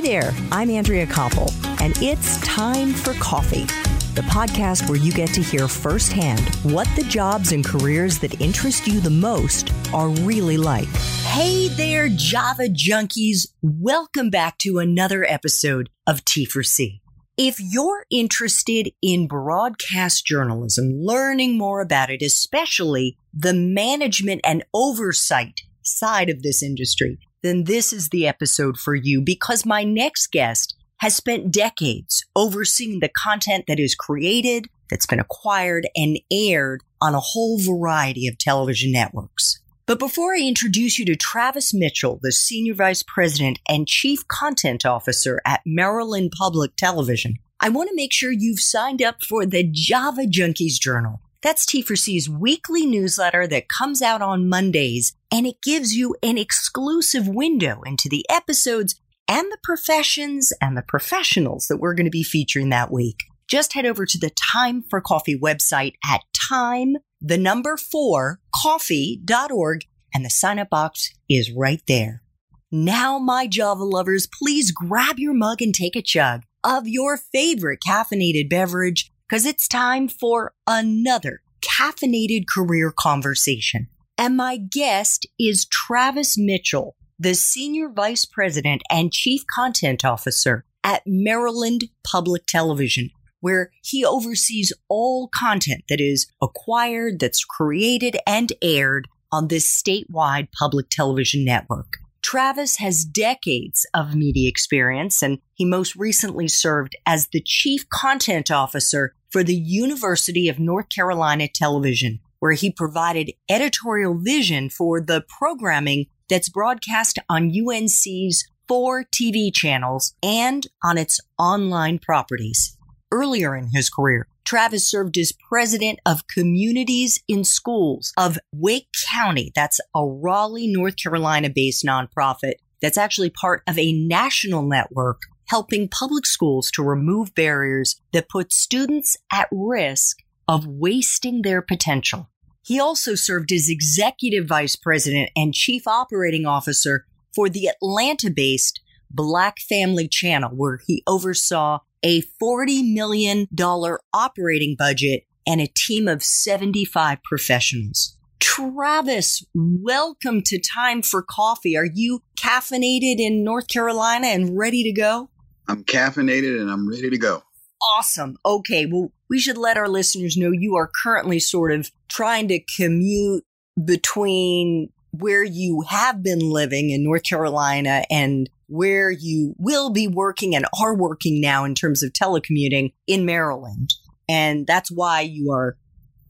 Hi there, I'm Andrea Koppel, and it's time for coffee, the podcast where you get to hear firsthand what the jobs and careers that interest you the most are really like. Hey there, Java junkies. Welcome back to another episode of T4C. If you're interested in broadcast journalism, learning more about it, especially the management and oversight side of this industry, then this is the episode for you because my next guest has spent decades overseeing the content that is created, that's been acquired and aired on a whole variety of television networks. But before I introduce you to Travis Mitchell, the Senior Vice President and Chief Content Officer at Maryland Public Television, I want to make sure you've signed up for the Java Junkies Journal. That's T4C's weekly newsletter that comes out on Mondays, and it gives you an exclusive window into the episodes and the professions and the professionals that we're going to be featuring that week. Just head over to the Time for Coffee website at time, the number four, coffee.org, and the sign up box is right there. Now, my Java lovers, please grab your mug and take a chug of your favorite caffeinated beverage because it's time for another caffeinated career conversation. And my guest is Travis Mitchell, the Senior Vice President and Chief Content Officer at Maryland Public Television, where he oversees all content that is acquired, that's created, and aired on this statewide public television network. Travis has decades of media experience, and he most recently served as the Chief Content Officer for the University of North Carolina Television, where he provided editorial vision for the programming that's broadcast on UNC's four TV channels and on its online properties. Earlier in his career, Travis served as president of Communities in Schools of Wake County. That's a Raleigh, North Carolina based nonprofit that's actually part of a national network helping public schools to remove barriers that put students at risk of wasting their potential. He also served as executive vice president and chief operating officer for the Atlanta based Black Family Channel, where he oversaw a $40 million operating budget and a team of 75 professionals. Travis, welcome to Time for Coffee. Are you caffeinated in North Carolina and ready to go? I'm caffeinated and I'm ready to go. Awesome. Okay. Well, we should let our listeners know you are currently sort of trying to commute between where you have been living in North Carolina and where you will be working and are working now in terms of telecommuting in Maryland. And that's why you are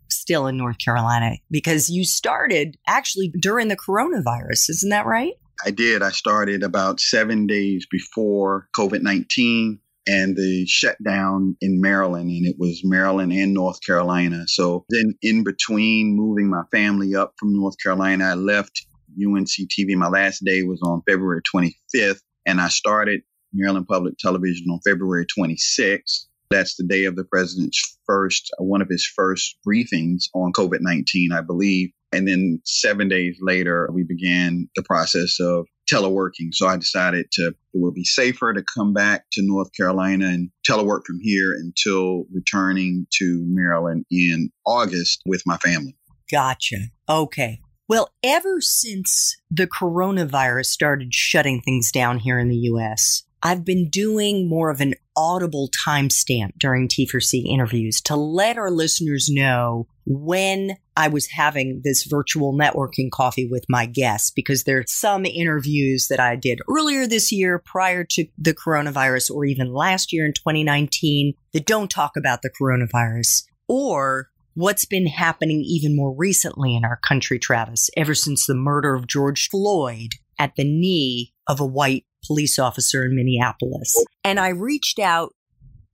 still in North Carolina because you started actually during the coronavirus. Isn't that right? I did. I started about seven days before COVID 19 and the shutdown in Maryland, and it was Maryland and North Carolina. So then, in between moving my family up from North Carolina, I left UNC TV. My last day was on February 25th, and I started Maryland Public Television on February 26th. That's the day of the president's first, uh, one of his first briefings on COVID 19, I believe. And then seven days later, we began the process of teleworking. So I decided to, it would be safer to come back to North Carolina and telework from here until returning to Maryland in August with my family. Gotcha. Okay. Well, ever since the coronavirus started shutting things down here in the US, I've been doing more of an audible timestamp during T4C interviews to let our listeners know when I was having this virtual networking coffee with my guests because there are some interviews that I did earlier this year prior to the coronavirus or even last year in 2019 that don't talk about the coronavirus or what's been happening even more recently in our country, Travis, ever since the murder of George Floyd at the knee of a white police officer in Minneapolis. And I reached out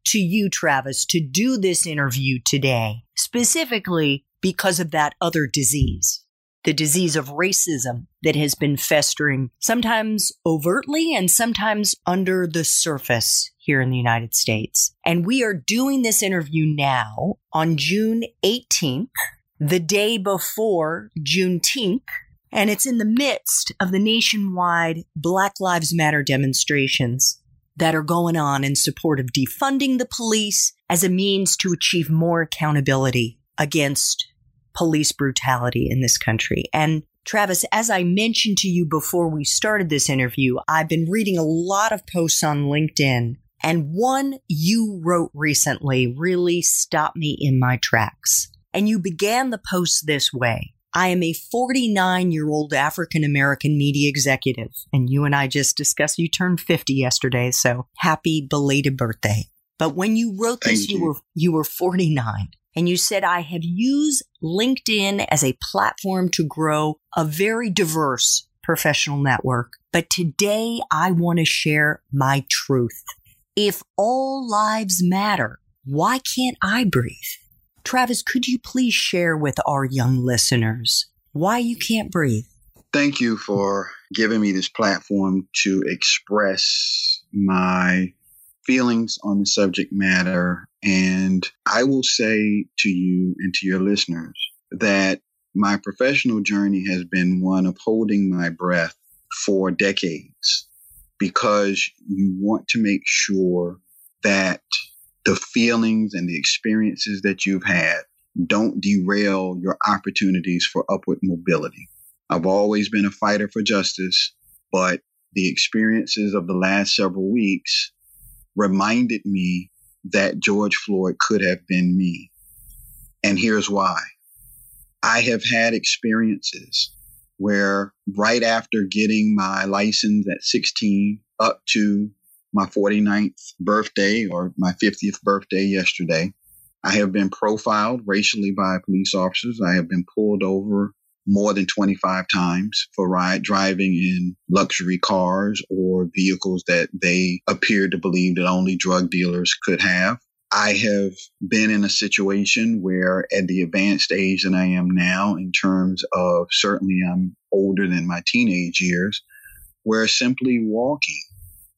to you, Travis, to do this interview today, specifically because of that other disease, the disease of racism that has been festering sometimes overtly and sometimes under the surface here in the United States. And we are doing this interview now on June 18th, the day before Juneteenth, and it's in the midst of the nationwide Black Lives Matter demonstrations. that are going on in support of defunding the police as a means to achieve more accountability against police brutality in this country. And Travis, as I mentioned to you before we started this interview, I've been reading a lot of posts on LinkedIn, and one you wrote recently really stopped me in my tracks. And you began the post this way. I am a 49 year old African American media executive, and you and I just discussed you turned 50 yesterday, so happy belated birthday. But when you wrote this, you. you were you were 49, and you said I have used LinkedIn as a platform to grow a very diverse professional network. But today I want to share my truth. If all lives matter, why can't I breathe? Travis, could you please share with our young listeners why you can't breathe? Thank you for giving me this platform to express my feelings on the subject matter. And I will say to you and to your listeners that my professional journey has been one of holding my breath for decades because you want to make sure that the feelings and the experiences that you've had don't derail your opportunities for upward mobility. I've always been a fighter for justice, but the experiences of the last several weeks reminded me that George Floyd could have been me. And here's why. I have had experiences where right after getting my license at 16 up to my 49th birthday or my 50th birthday yesterday. I have been profiled racially by police officers. I have been pulled over more than 25 times for ride driving in luxury cars or vehicles that they appear to believe that only drug dealers could have. I have been in a situation where at the advanced age that I am now, in terms of certainly I'm older than my teenage years, where simply walking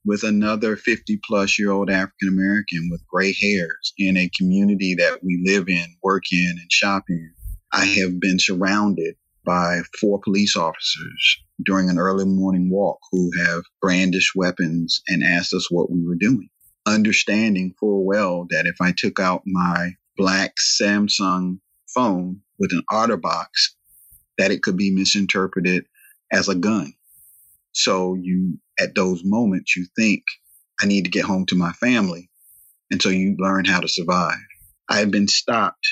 with another 50 plus year old African American with gray hairs in a community that we live in, work in, and shop in. I have been surrounded by four police officers during an early morning walk who have brandished weapons and asked us what we were doing, understanding full well that if I took out my black Samsung phone with an OtterBox, that it could be misinterpreted as a gun. So you, at those moments, you think, I need to get home to my family. And so you learn how to survive. I have been stopped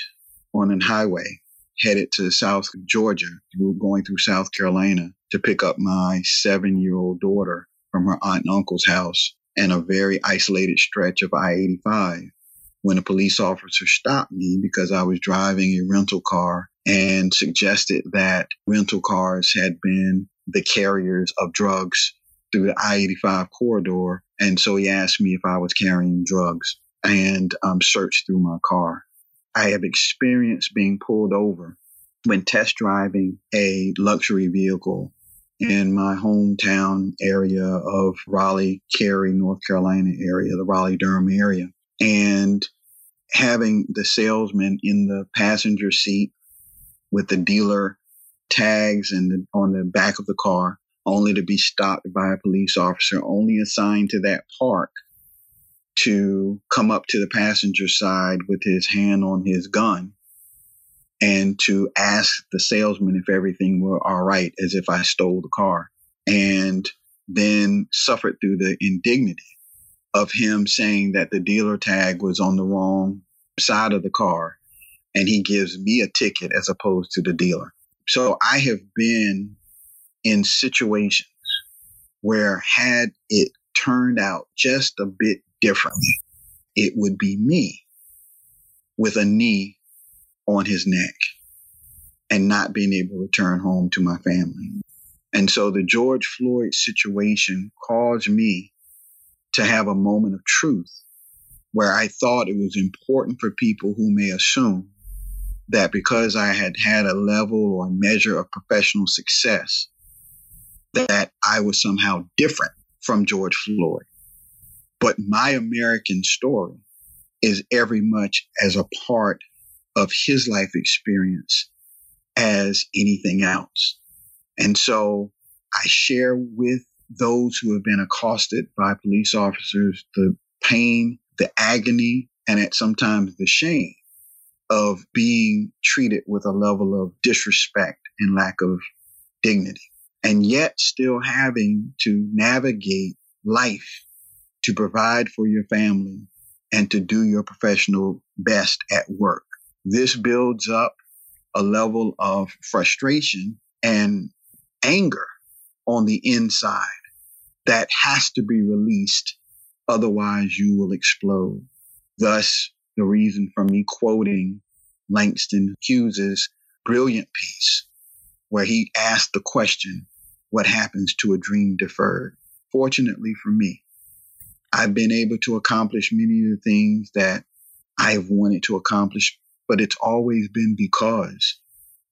on a highway headed to South Georgia. We were going through South Carolina to pick up my seven year old daughter from her aunt and uncle's house in a very isolated stretch of I 85 when a police officer stopped me because I was driving a rental car and suggested that rental cars had been the carriers of drugs through the I 85 corridor. And so he asked me if I was carrying drugs and um, searched through my car. I have experienced being pulled over when test driving a luxury vehicle in my hometown area of Raleigh, Cary, North Carolina area, the Raleigh Durham area. And having the salesman in the passenger seat with the dealer tags and on the back of the car, only to be stopped by a police officer, only assigned to that park to come up to the passenger side with his hand on his gun and to ask the salesman if everything were all right, as if I stole the car, and then suffered through the indignity of him saying that the dealer tag was on the wrong side of the car and he gives me a ticket as opposed to the dealer. So I have been in situations where had it turned out just a bit differently, it would be me with a knee on his neck and not being able to return home to my family. And so the George Floyd situation caused me to have a moment of truth where I thought it was important for people who may assume that because I had had a level or measure of professional success, that I was somehow different from George Floyd. But my American story is every much as a part of his life experience as anything else. And so I share with those who have been accosted by police officers, the pain, the agony, and at sometimes the shame of being treated with a level of disrespect and lack of dignity, and yet still having to navigate life to provide for your family and to do your professional best at work. This builds up a level of frustration and anger on the inside that has to be released. Otherwise, you will explode. Thus, the reason for me quoting Langston Hughes's brilliant piece, where he asked the question, What happens to a dream deferred? Fortunately for me, I've been able to accomplish many of the things that I've wanted to accomplish, but it's always been because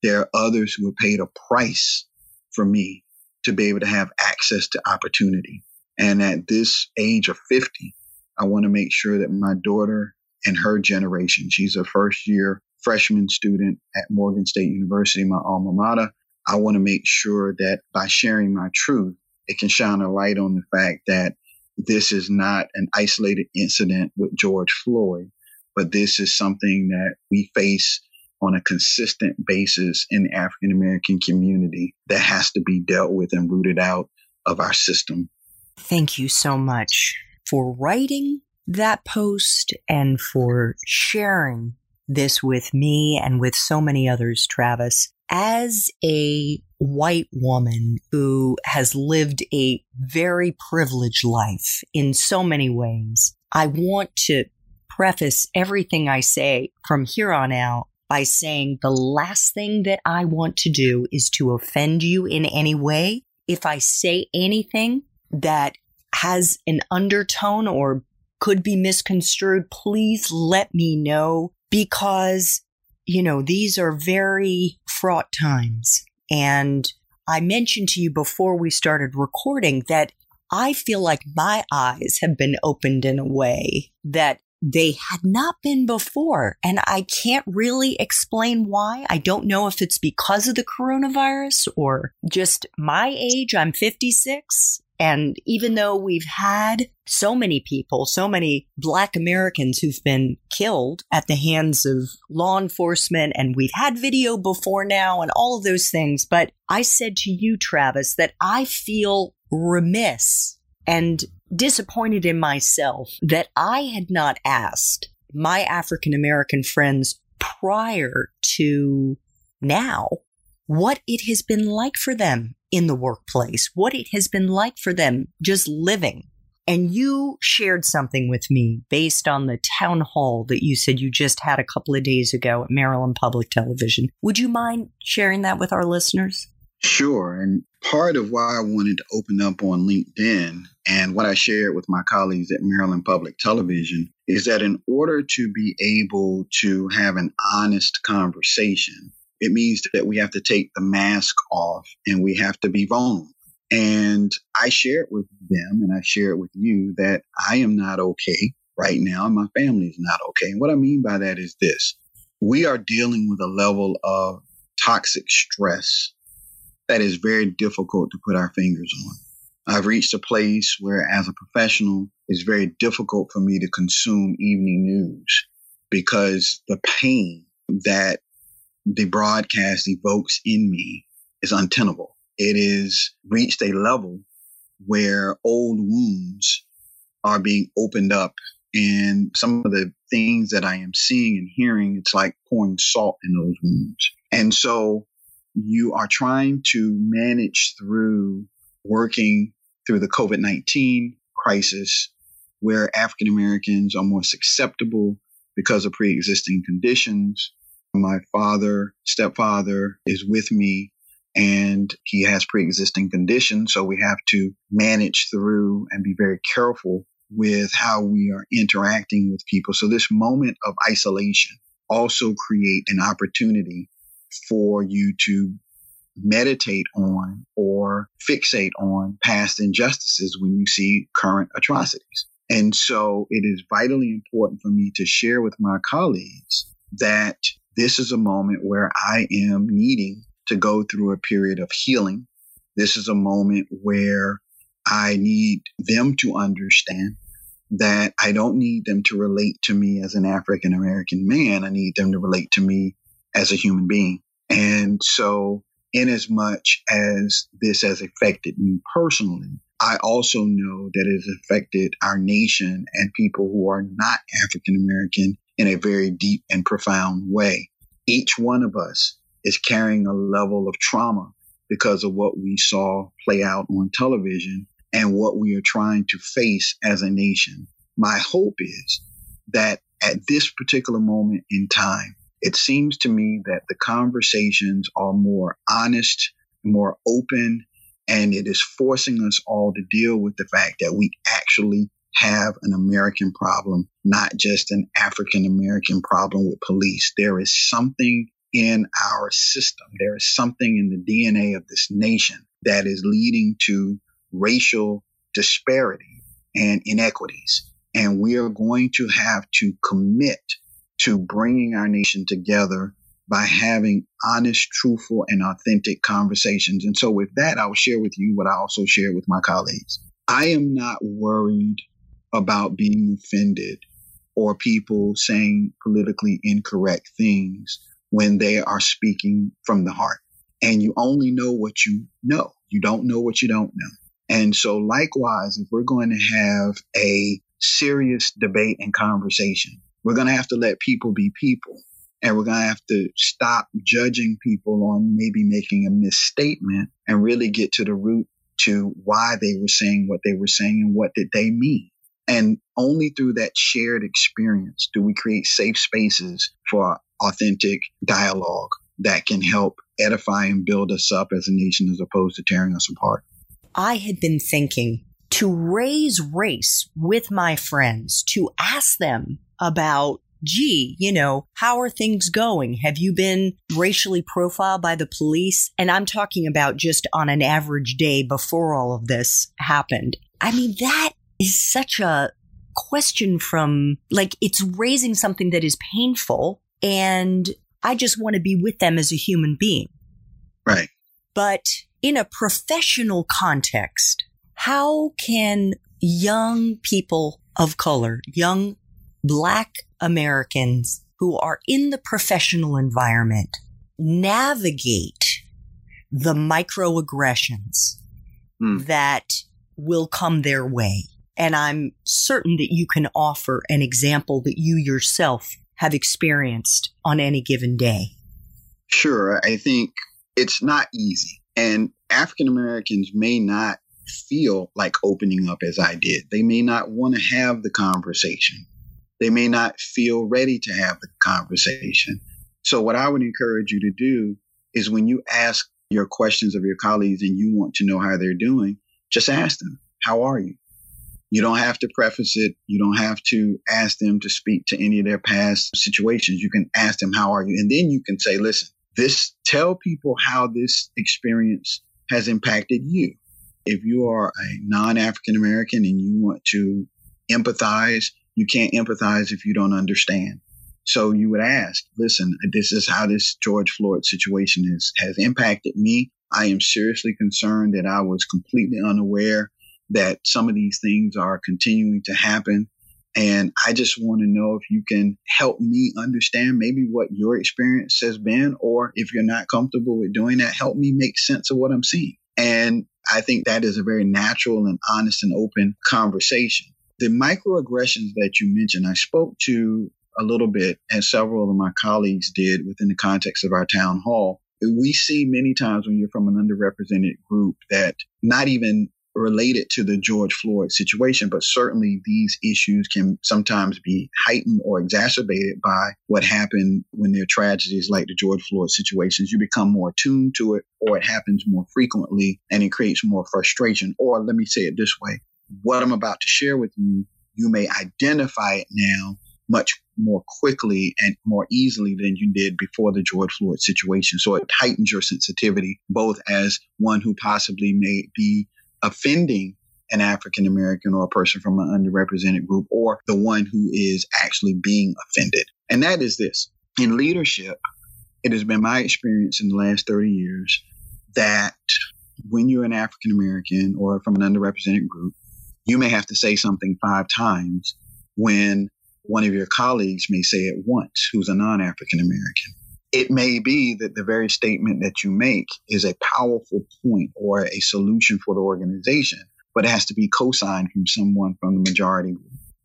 there are others who have paid a price for me to be able to have access to opportunity. And at this age of 50, I want to make sure that my daughter and her generation, she's a first year freshman student at Morgan State University, my alma mater. I want to make sure that by sharing my truth, it can shine a light on the fact that this is not an isolated incident with George Floyd, but this is something that we face on a consistent basis in the African American community that has to be dealt with and rooted out of our system. Thank you so much for writing that post and for sharing this with me and with so many others, Travis. As a white woman who has lived a very privileged life in so many ways, I want to preface everything I say from here on out by saying the last thing that I want to do is to offend you in any way. If I say anything that has an undertone or could be misconstrued, please let me know because, you know, these are very fraught times. And I mentioned to you before we started recording that I feel like my eyes have been opened in a way that they had not been before. And I can't really explain why. I don't know if it's because of the coronavirus or just my age. I'm 56. And even though we've had so many people, so many Black Americans who've been killed at the hands of law enforcement, and we've had video before now and all of those things. But I said to you, Travis, that I feel remiss and disappointed in myself that I had not asked my African American friends prior to now what it has been like for them in the workplace, what it has been like for them just living. And you shared something with me based on the town hall that you said you just had a couple of days ago at Maryland Public Television. Would you mind sharing that with our listeners? Sure. And part of why I wanted to open up on LinkedIn and what I shared with my colleagues at Maryland Public Television is that in order to be able to have an honest conversation, it means that we have to take the mask off and we have to be vulnerable. And I shared with them and I shared with you that I am not okay right now and my family is not okay. And what I mean by that is this we are dealing with a level of toxic stress that is very difficult to put our fingers on. I've reached a place where, as a professional, it's very difficult for me to consume evening news because the pain that the broadcast evokes in me is untenable. It is reached a level where old wounds are being opened up and some of the things that I am seeing and hearing, it's like pouring salt in those wounds. And so you are trying to manage through working through the COVID 19 crisis, where African Americans are more susceptible because of pre existing conditions. My father, stepfather is with me and he has pre existing conditions. So we have to manage through and be very careful with how we are interacting with people. So this moment of isolation also create an opportunity for you to meditate on or fixate on past injustices when you see current atrocities. And so it is vitally important for me to share with my colleagues that this is a moment where I am needing to go through a period of healing. This is a moment where I need them to understand that I don't need them to relate to me as an African American man. I need them to relate to me as a human being. And so, in as much as this has affected me personally, I also know that it has affected our nation and people who are not African American in a very deep and profound way. Each one of us is carrying a level of trauma because of what we saw play out on television and what we are trying to face as a nation. My hope is that at this particular moment in time, it seems to me that the conversations are more honest, more open, and it is forcing us all to deal with the fact that we actually have an American problem, not just an African American problem with police. There is something in our system, there is something in the DNA of this nation that is leading to racial disparity and inequities. And we are going to have to commit to bringing our nation together by having honest, truthful, and authentic conversations. And so, with that, I will share with you what I also share with my colleagues. I am not worried about being offended or people saying politically incorrect things when they are speaking from the heart. And you only know what you know. You don't know what you don't know. And so, likewise, if we're going to have a serious debate and conversation, we're going to have to let people be people. And we're going to have to stop judging people on maybe making a misstatement and really get to the root to why they were saying what they were saying and what did they mean. And only through that shared experience do we create safe spaces for authentic dialogue that can help edify and build us up as a nation as opposed to tearing us apart. I had been thinking to raise race with my friends, to ask them about, gee, you know, how are things going? Have you been racially profiled by the police? And I'm talking about just on an average day before all of this happened. I mean, that is such a question from like it's raising something that is painful and I just want to be with them as a human being. Right. But in a professional context, how can young people of color, young black Americans who are in the professional environment navigate the microaggressions mm. that will come their way? And I'm certain that you can offer an example that you yourself have experienced on any given day. Sure. I think it's not easy. And African Americans may not feel like opening up as I did. They may not want to have the conversation. They may not feel ready to have the conversation. So, what I would encourage you to do is when you ask your questions of your colleagues and you want to know how they're doing, just ask them, How are you? You don't have to preface it. You don't have to ask them to speak to any of their past situations. You can ask them, How are you? And then you can say, Listen, this, tell people how this experience has impacted you. If you are a non African American and you want to empathize, you can't empathize if you don't understand. So you would ask, listen, this is how this George Floyd situation is, has impacted me. I am seriously concerned that I was completely unaware that some of these things are continuing to happen. And I just want to know if you can help me understand maybe what your experience has been, or if you're not comfortable with doing that, help me make sense of what I'm seeing. And I think that is a very natural and honest and open conversation. The microaggressions that you mentioned, I spoke to a little bit, as several of my colleagues did within the context of our town hall. We see many times when you're from an underrepresented group that not even related to the George Floyd situation, but certainly these issues can sometimes be heightened or exacerbated by what happened when there are tragedies like the George Floyd situations. You become more attuned to it, or it happens more frequently and it creates more frustration. Or let me say it this way what I'm about to share with you, you may identify it now much more quickly and more easily than you did before the George Floyd situation. So it heightens your sensitivity, both as one who possibly may be offending an African American or a person from an underrepresented group or the one who is actually being offended. And that is this in leadership, it has been my experience in the last 30 years that when you're an African American or from an underrepresented group, you may have to say something five times when one of your colleagues may say it once who's a non African American. It may be that the very statement that you make is a powerful point or a solution for the organization, but it has to be co signed from someone from the majority.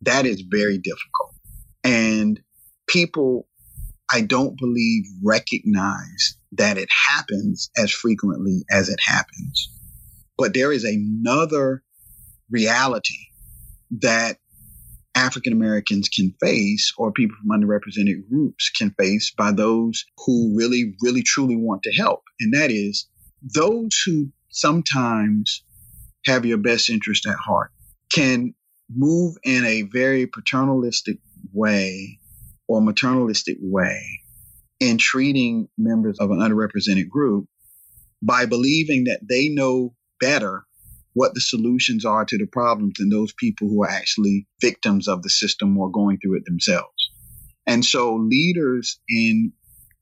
That is very difficult. And people, I don't believe, recognize that it happens as frequently as it happens. But there is another reality that African Americans can face or people from underrepresented groups can face by those who really, really, truly want to help. And that is those who sometimes have your best interest at heart can move in a very paternalistic way or maternalistic way in treating members of an underrepresented group by believing that they know better what the solutions are to the problems than those people who are actually victims of the system or going through it themselves. And so leaders in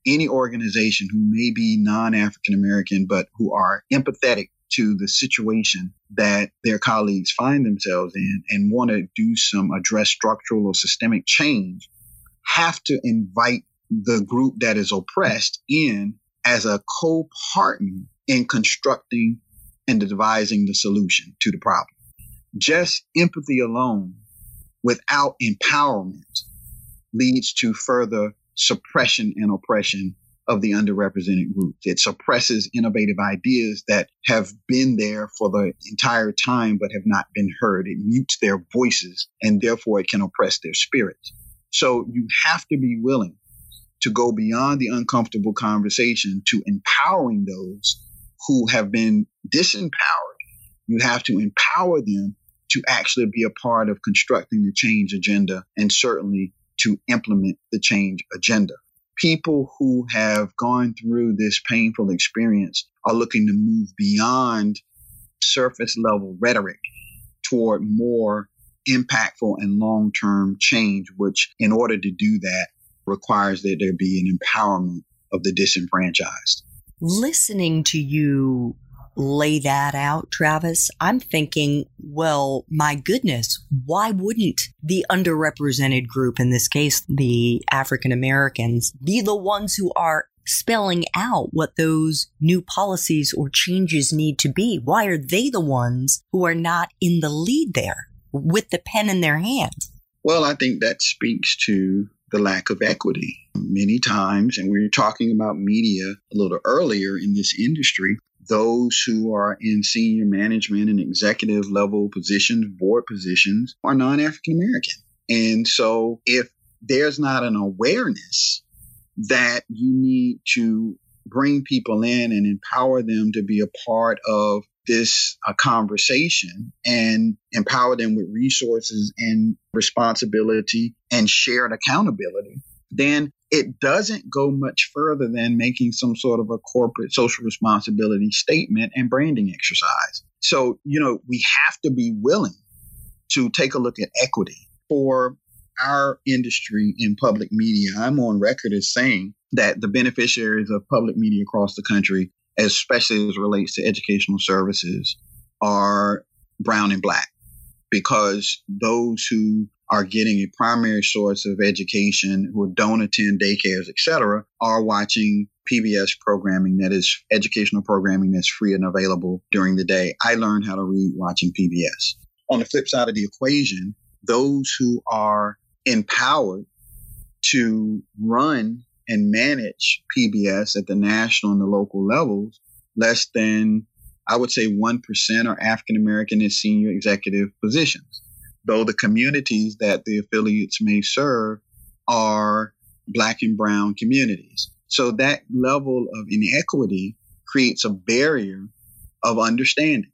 any organization who may be non African American, but who are empathetic to the situation that their colleagues find themselves in and want to do some address structural or systemic change have to invite the group that is oppressed in as a co-partner in constructing and devising the solution to the problem. Just empathy alone without empowerment leads to further suppression and oppression of the underrepresented groups. It suppresses innovative ideas that have been there for the entire time but have not been heard. It mutes their voices and therefore it can oppress their spirits. So you have to be willing to go beyond the uncomfortable conversation to empowering those who have been disempowered. You have to empower them to actually be a part of constructing the change agenda and certainly to implement the change agenda. People who have gone through this painful experience are looking to move beyond surface level rhetoric toward more impactful and long term change, which, in order to do that, requires that there be an empowerment of the disenfranchised. Listening to you lay that out, Travis, I'm thinking, well, my goodness, why wouldn't the underrepresented group, in this case, the African Americans, be the ones who are spelling out what those new policies or changes need to be? Why are they the ones who are not in the lead there with the pen in their hands? Well, I think that speaks to the lack of equity. Many times, and we were talking about media a little earlier in this industry, those who are in senior management and executive level positions, board positions, are non African American. And so if there's not an awareness that you need to bring people in and empower them to be a part of this uh, conversation and empower them with resources and responsibility and shared accountability, then it doesn't go much further than making some sort of a corporate social responsibility statement and branding exercise. So, you know, we have to be willing to take a look at equity for our industry in public media. I'm on record as saying that the beneficiaries of public media across the country especially as relates to educational services, are brown and black because those who are getting a primary source of education who don't attend daycares, etc., are watching PBS programming that is educational programming that's free and available during the day. I learned how to read watching PBS. On the flip side of the equation, those who are empowered to run and manage PBS at the national and the local levels, less than, I would say, 1% are African American in senior executive positions, though the communities that the affiliates may serve are Black and Brown communities. So that level of inequity creates a barrier of understanding.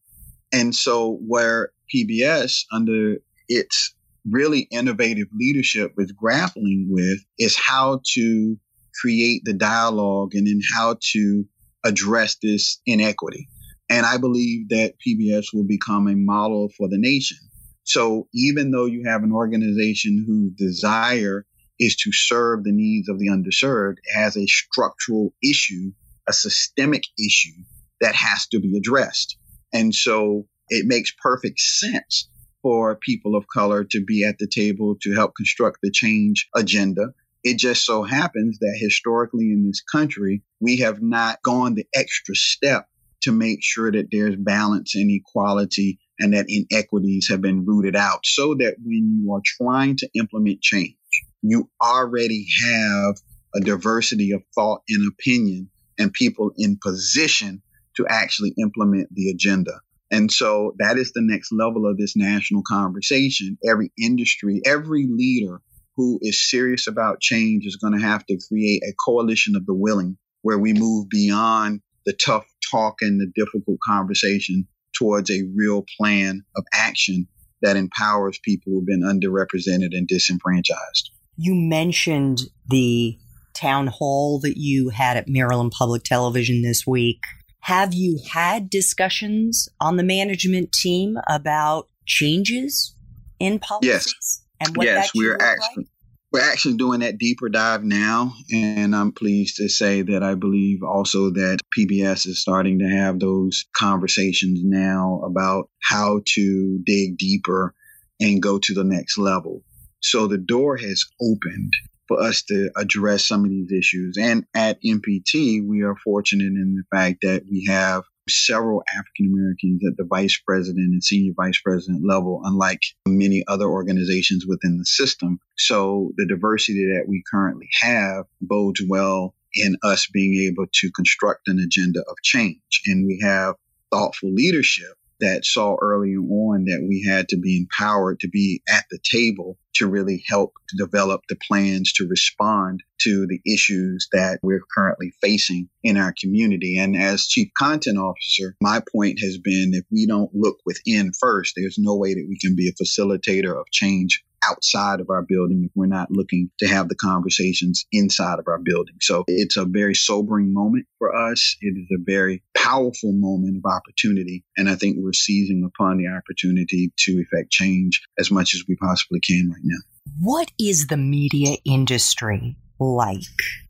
And so, where PBS, under its really innovative leadership, is grappling with is how to create the dialogue and then how to address this inequity. And I believe that PBS will become a model for the nation. So even though you have an organization whose desire is to serve the needs of the underserved, it has a structural issue, a systemic issue that has to be addressed. And so it makes perfect sense for people of color to be at the table to help construct the change agenda. It just so happens that historically in this country, we have not gone the extra step to make sure that there's balance and equality and that inequities have been rooted out so that when you are trying to implement change, you already have a diversity of thought and opinion and people in position to actually implement the agenda. And so that is the next level of this national conversation. Every industry, every leader who is serious about change is going to have to create a coalition of the willing where we move beyond the tough talk and the difficult conversation towards a real plan of action that empowers people who've been underrepresented and disenfranchised. You mentioned the town hall that you had at Maryland Public Television this week. Have you had discussions on the management team about changes in policies? Yes. And what yes, we're actually like? We're actually doing that deeper dive now, and I'm pleased to say that I believe also that PBS is starting to have those conversations now about how to dig deeper and go to the next level. So the door has opened for us to address some of these issues. And at MPT, we are fortunate in the fact that we have several African Americans at the vice president and senior vice president level, unlike many other organizations within the system. So the diversity that we currently have bodes well in us being able to construct an agenda of change. And we have thoughtful leadership that saw early on that we had to be empowered to be at the table to really help to develop the plans to respond to the issues that we're currently facing in our community. And as chief content officer, my point has been if we don't look within first, there's no way that we can be a facilitator of change outside of our building if we're not looking to have the conversations inside of our building. So it's a very sobering moment for us. It is a very powerful moment of opportunity. And I think we're seizing upon the opportunity to effect change as much as we possibly can right now. What is the media industry like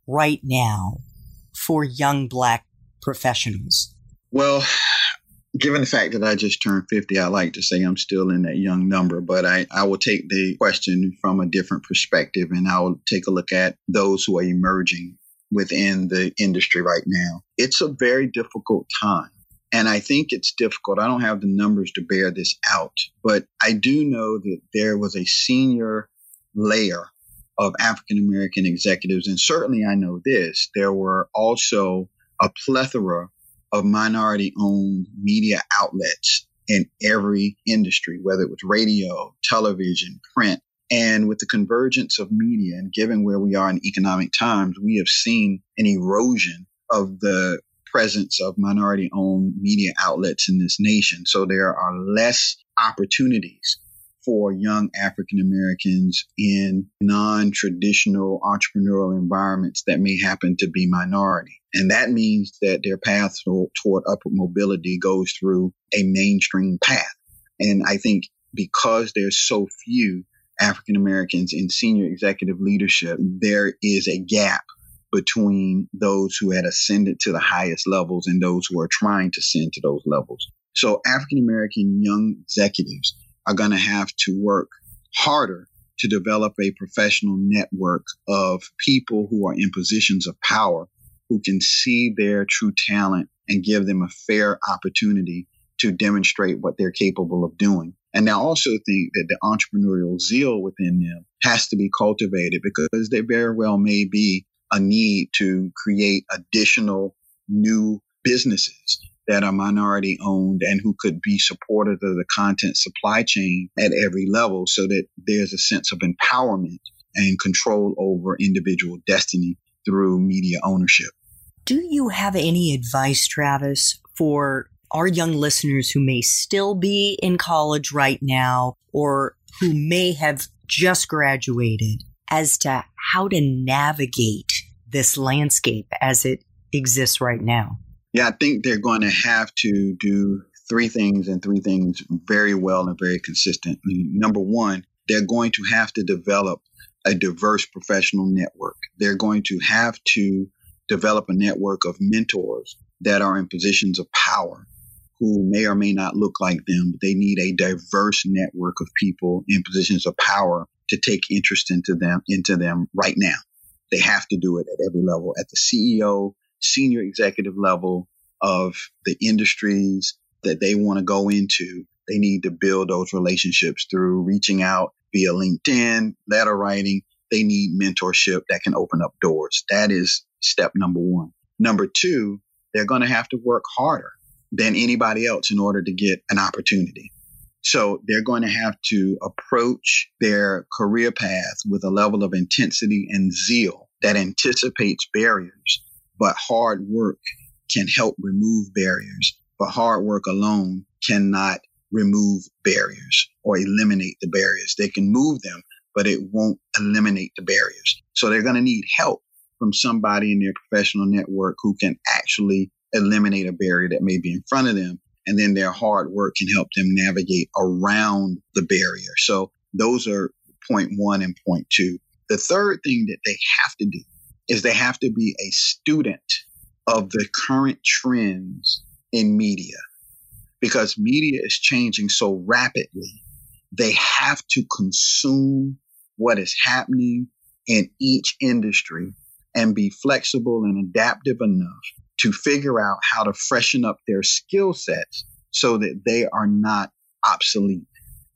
right now for young Black professionals? Well, given the fact that I just turned 50, I like to say I'm still in that young number, but I, I will take the question from a different perspective and I'll take a look at those who are emerging within the industry right now. It's a very difficult time. And I think it's difficult. I don't have the numbers to bear this out, but I do know that there was a senior layer of African American executives. And certainly I know this. There were also a plethora of minority owned media outlets in every industry, whether it was radio, television, print. And with the convergence of media and given where we are in economic times, we have seen an erosion of the presence of minority owned media outlets in this nation. So there are less opportunities for young African Americans in non traditional entrepreneurial environments that may happen to be minority. And that means that their path toward upward mobility goes through a mainstream path. And I think because there's so few African Americans in senior executive leadership, there is a gap between those who had ascended to the highest levels and those who are trying to ascend to those levels. So African American young executives are going to have to work harder to develop a professional network of people who are in positions of power who can see their true talent and give them a fair opportunity to demonstrate what they're capable of doing. And I also think that the entrepreneurial zeal within them has to be cultivated because there very well may be a need to create additional new businesses that are minority owned and who could be supportive of the content supply chain at every level so that there's a sense of empowerment and control over individual destiny through media ownership. Do you have any advice, Travis, for our young listeners who may still be in college right now or who may have just graduated as to how to navigate this landscape as it exists right now? Yeah, I think they're going to have to do three things and three things very well and very consistent. Number one, they're going to have to develop a diverse professional network. They're going to have to develop a network of mentors that are in positions of power who may or may not look like them, but they need a diverse network of people in positions of power to take interest into them, into them right now. They have to do it at every level, at the CEO, senior executive level of the industries that they want to go into. They need to build those relationships through reaching out via LinkedIn, letter writing. They need mentorship that can open up doors. That is step number one. Number two, they're going to have to work harder than anybody else in order to get an opportunity. So they're going to have to approach their career path with a level of intensity and zeal that anticipates barriers, but hard work can help remove barriers. But hard work alone cannot remove barriers or eliminate the barriers. They can move them, but it won't eliminate the barriers. So they're going to need help from somebody in their professional network who can actually eliminate a barrier that may be in front of them. And then their hard work can help them navigate around the barrier. So those are point one and point two. The third thing that they have to do is they have to be a student of the current trends in media because media is changing so rapidly. They have to consume what is happening in each industry and be flexible and adaptive enough to figure out how to freshen up their skill sets so that they are not obsolete.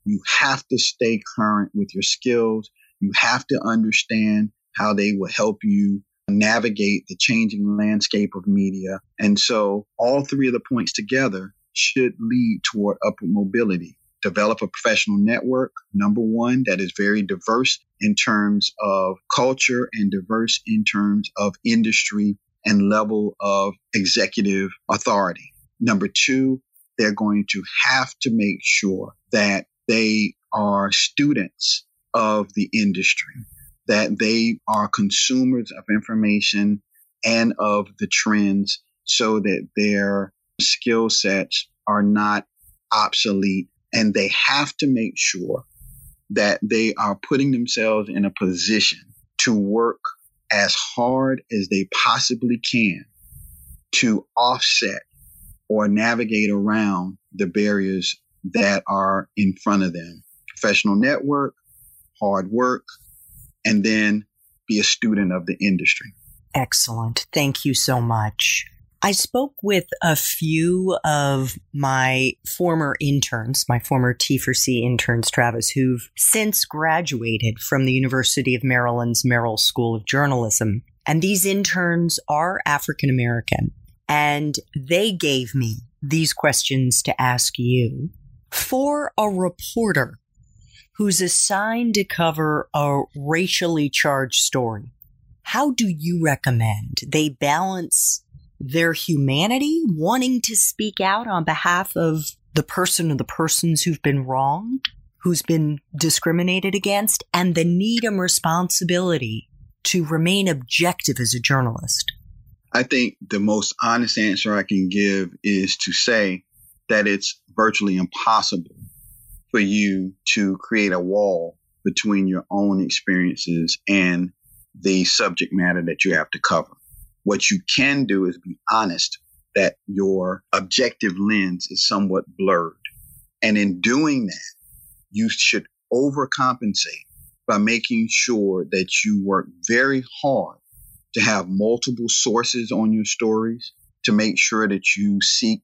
You have to stay current with your skills. You have to understand how they will help you navigate the changing landscape of media. And so all three of the points together should lead toward upward mobility. Develop a professional network, number one, that is very diverse in terms of culture and diverse in terms of industry and level of executive authority. Number two, they're going to have to make sure that they are students of the industry, that they are consumers of information and of the trends so that their skill sets are not obsolete. And they have to make sure that they are putting themselves in a position to work as hard as they possibly can to offset or navigate around the barriers that are in front of them. Professional network, hard work, and then be a student of the industry. Excellent. Thank you so much. I spoke with a few of my former interns, my former T4C interns, Travis, who've since graduated from the University of Maryland's Merrill School of Journalism. And these interns are African American. And they gave me these questions to ask you. For a reporter who's assigned to cover a racially charged story, how do you recommend they balance their humanity, wanting to speak out on behalf of the person or the persons who've been wronged, who's been discriminated against, and the need and responsibility to remain objective as a journalist? I think the most honest answer I can give is to say that it's virtually impossible for you to create a wall between your own experiences and the subject matter that you have to cover. What you can do is be honest that your objective lens is somewhat blurred. And in doing that, you should overcompensate by making sure that you work very hard to have multiple sources on your stories, to make sure that you seek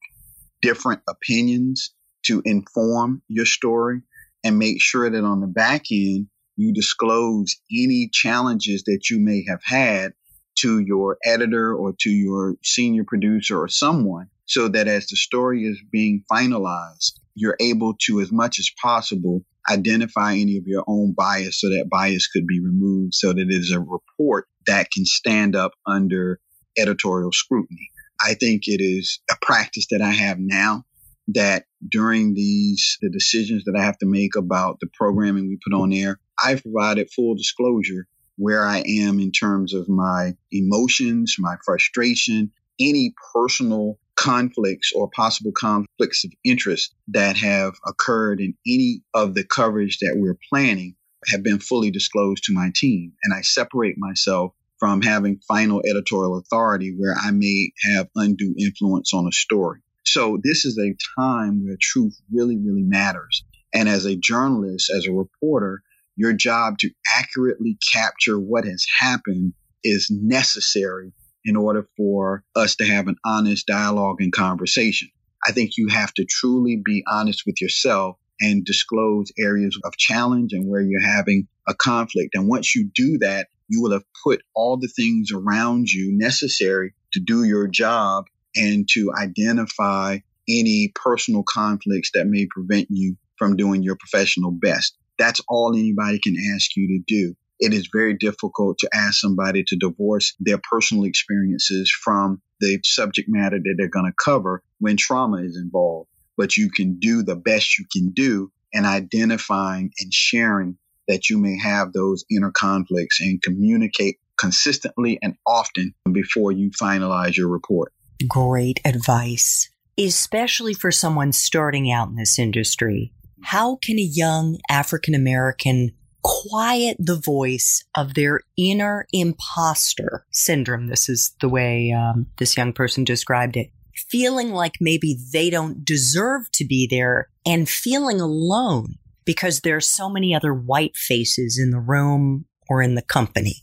different opinions to inform your story, and make sure that on the back end, you disclose any challenges that you may have had to your editor or to your senior producer or someone so that as the story is being finalized, you're able to, as much as possible, identify any of your own bias so that bias could be removed so that it is a report that can stand up under editorial scrutiny. I think it is a practice that I have now that during these the decisions that I have to make about the programming we put on air, I've provided full disclosure where I am in terms of my emotions, my frustration, any personal conflicts or possible conflicts of interest that have occurred in any of the coverage that we're planning have been fully disclosed to my team. And I separate myself from having final editorial authority where I may have undue influence on a story. So this is a time where truth really, really matters. And as a journalist, as a reporter, your job to accurately capture what has happened is necessary in order for us to have an honest dialogue and conversation. I think you have to truly be honest with yourself and disclose areas of challenge and where you're having a conflict. And once you do that, you will have put all the things around you necessary to do your job and to identify any personal conflicts that may prevent you from doing your professional best. That's all anybody can ask you to do. It is very difficult to ask somebody to divorce their personal experiences from the subject matter that they're going to cover when trauma is involved. But you can do the best you can do in identifying and sharing that you may have those inner conflicts and communicate consistently and often before you finalize your report. Great advice, especially for someone starting out in this industry. How can a young African American quiet the voice of their inner imposter syndrome? This is the way um, this young person described it. Feeling like maybe they don't deserve to be there and feeling alone because there are so many other white faces in the room or in the company.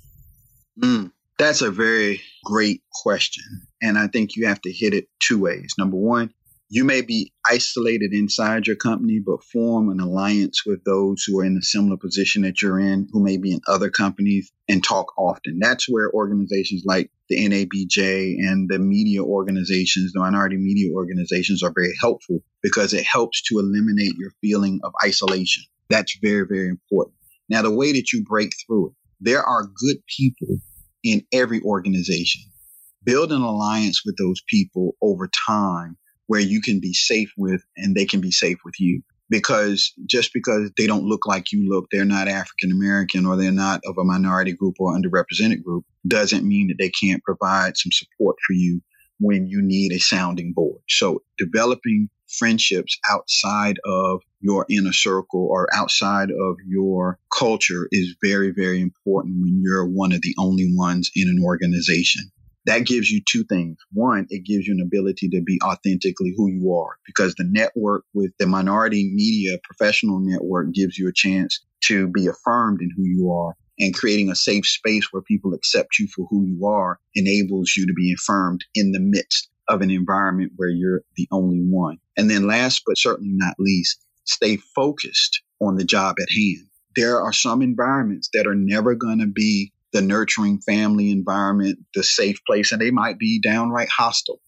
Mm, that's a very great question. And I think you have to hit it two ways. Number one, you may be isolated inside your company, but form an alliance with those who are in a similar position that you're in, who may be in other companies, and talk often. That's where organizations like the NABJ and the media organizations, the minority media organizations, are very helpful because it helps to eliminate your feeling of isolation. That's very, very important. Now, the way that you break through it, there are good people in every organization. Build an alliance with those people over time where you can be safe with and they can be safe with you. Because just because they don't look like you look, they're not African American or they're not of a minority group or underrepresented group, doesn't mean that they can't provide some support for you when you need a sounding board. So developing friendships outside of your inner circle or outside of your culture is very, very important when you're one of the only ones in an organization that gives you two things. One, it gives you an ability to be authentically who you are because the network with the minority media professional network gives you a chance to be affirmed in who you are and creating a safe space where people accept you for who you are enables you to be affirmed in the midst of an environment where you're the only one. And then last but certainly not least, stay focused on the job at hand. There are some environments that are never going to be the nurturing family environment, the safe place, and they might be downright hostile.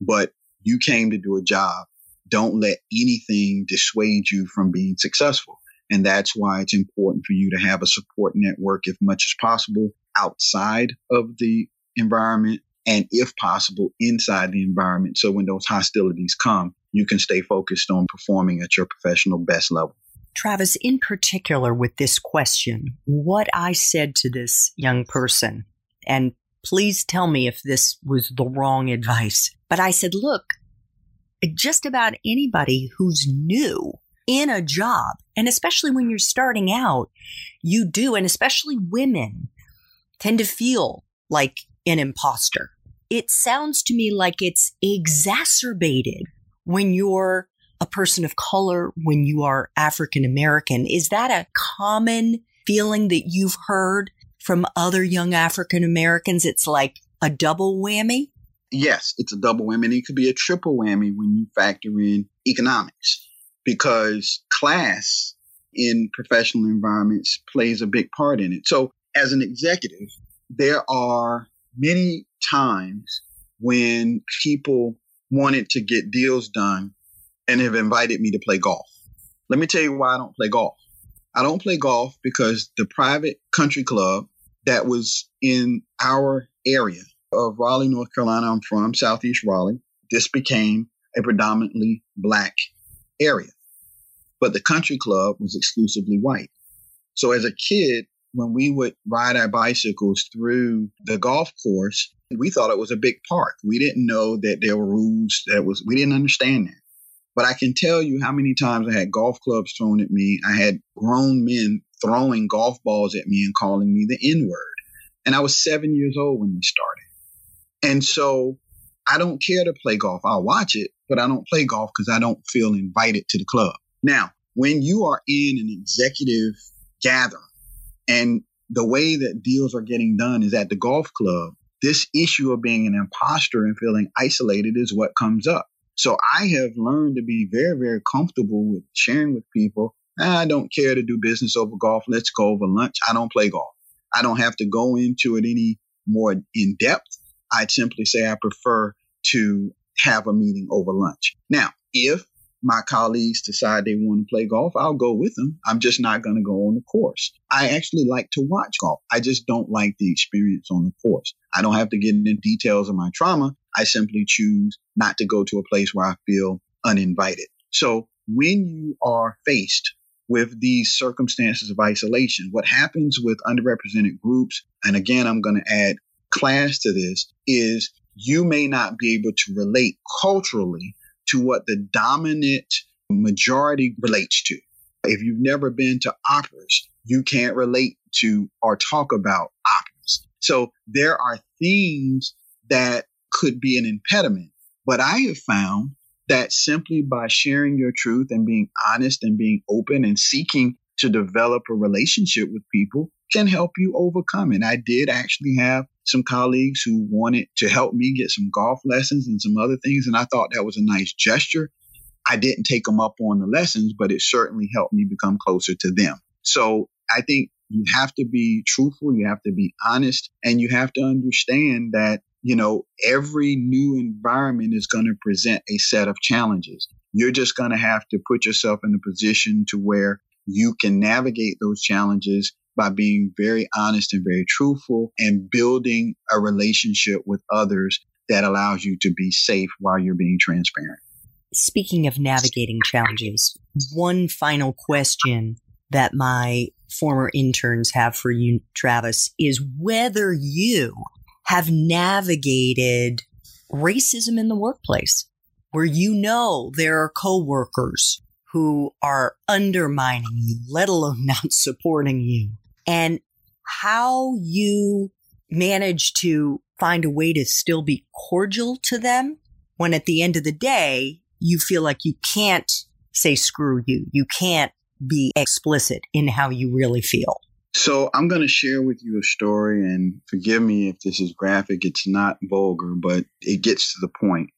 But you came to do a job. Don't let anything dissuade you from being successful. And that's why it's important for you to have a support network, if much as possible, outside of the environment and if possible inside the environment. So when those hostilities come, you can stay focused on performing at your professional best level. Travis, in particular with this question, what I said to this young person, and please tell me if this was the wrong advice, but I said, look, just about anybody who's new in a job, and especially when you're starting out, you do, and especially women tend to feel like an imposter. It sounds to me like it's exacerbated when you're a person of color when you are African American. Is that a common feeling that you've heard from other young African Americans? It's like a double whammy? Yes, it's a double whammy. And it could be a triple whammy when you factor in economics because class in professional environments plays a big part in it. So, as an executive, there are many times when people wanted to get deals done and have invited me to play golf. Let me tell you why I don't play golf. I don't play golf because the private country club that was in our area of Raleigh, North Carolina, I'm from, Southeast Raleigh, this became a predominantly black area. But the country club was exclusively white. So as a kid, when we would ride our bicycles through the golf course, we thought it was a big park. We didn't know that there were rules that was, we didn't understand that. But I can tell you how many times I had golf clubs thrown at me. I had grown men throwing golf balls at me and calling me the N word. And I was seven years old when this started. And so I don't care to play golf. I'll watch it, but I don't play golf because I don't feel invited to the club. Now, when you are in an executive gathering and the way that deals are getting done is at the golf club, this issue of being an imposter and feeling isolated is what comes up. So I have learned to be very, very comfortable with sharing with people. Ah, I don't care to do business over golf. Let's go over lunch. I don't play golf. I don't have to go into it any more in depth. I'd simply say I prefer to have a meeting over lunch. Now, if my colleagues decide they want to play golf, I'll go with them. I'm just not going to go on the course. I actually like to watch golf. I just don't like the experience on the course. I don't have to get into details of my trauma. I simply choose not to go to a place where I feel uninvited. So when you are faced with these circumstances of isolation, what happens with underrepresented groups, and again, I'm going to add class to this, is you may not be able to relate culturally to what the dominant majority relates to. If you've never been to operas, you can't relate to or talk about operas. So there are themes that could be an impediment. But I have found that simply by sharing your truth and being honest and being open and seeking to develop a relationship with people can help you overcome it. I did actually have some colleagues who wanted to help me get some golf lessons and some other things. And I thought that was a nice gesture. I didn't take them up on the lessons, but it certainly helped me become closer to them. So I think you have to be truthful, you have to be honest, and you have to understand that, you know, every new environment is going to present a set of challenges. You're just going to have to put yourself in a position to where you can navigate those challenges by being very honest and very truthful and building a relationship with others that allows you to be safe while you're being transparent. Speaking of navigating challenges, one final question that my former interns have for you, Travis, is whether you have navigated racism in the workplace where you know there are coworkers who are undermining you, let alone not supporting you and how you manage to find a way to still be cordial to them when at the end of the day, you feel like you can't say screw you. You can't be explicit in how you really feel. So I'm going to share with you a story and forgive me if this is graphic. It's not vulgar, but it gets to the point.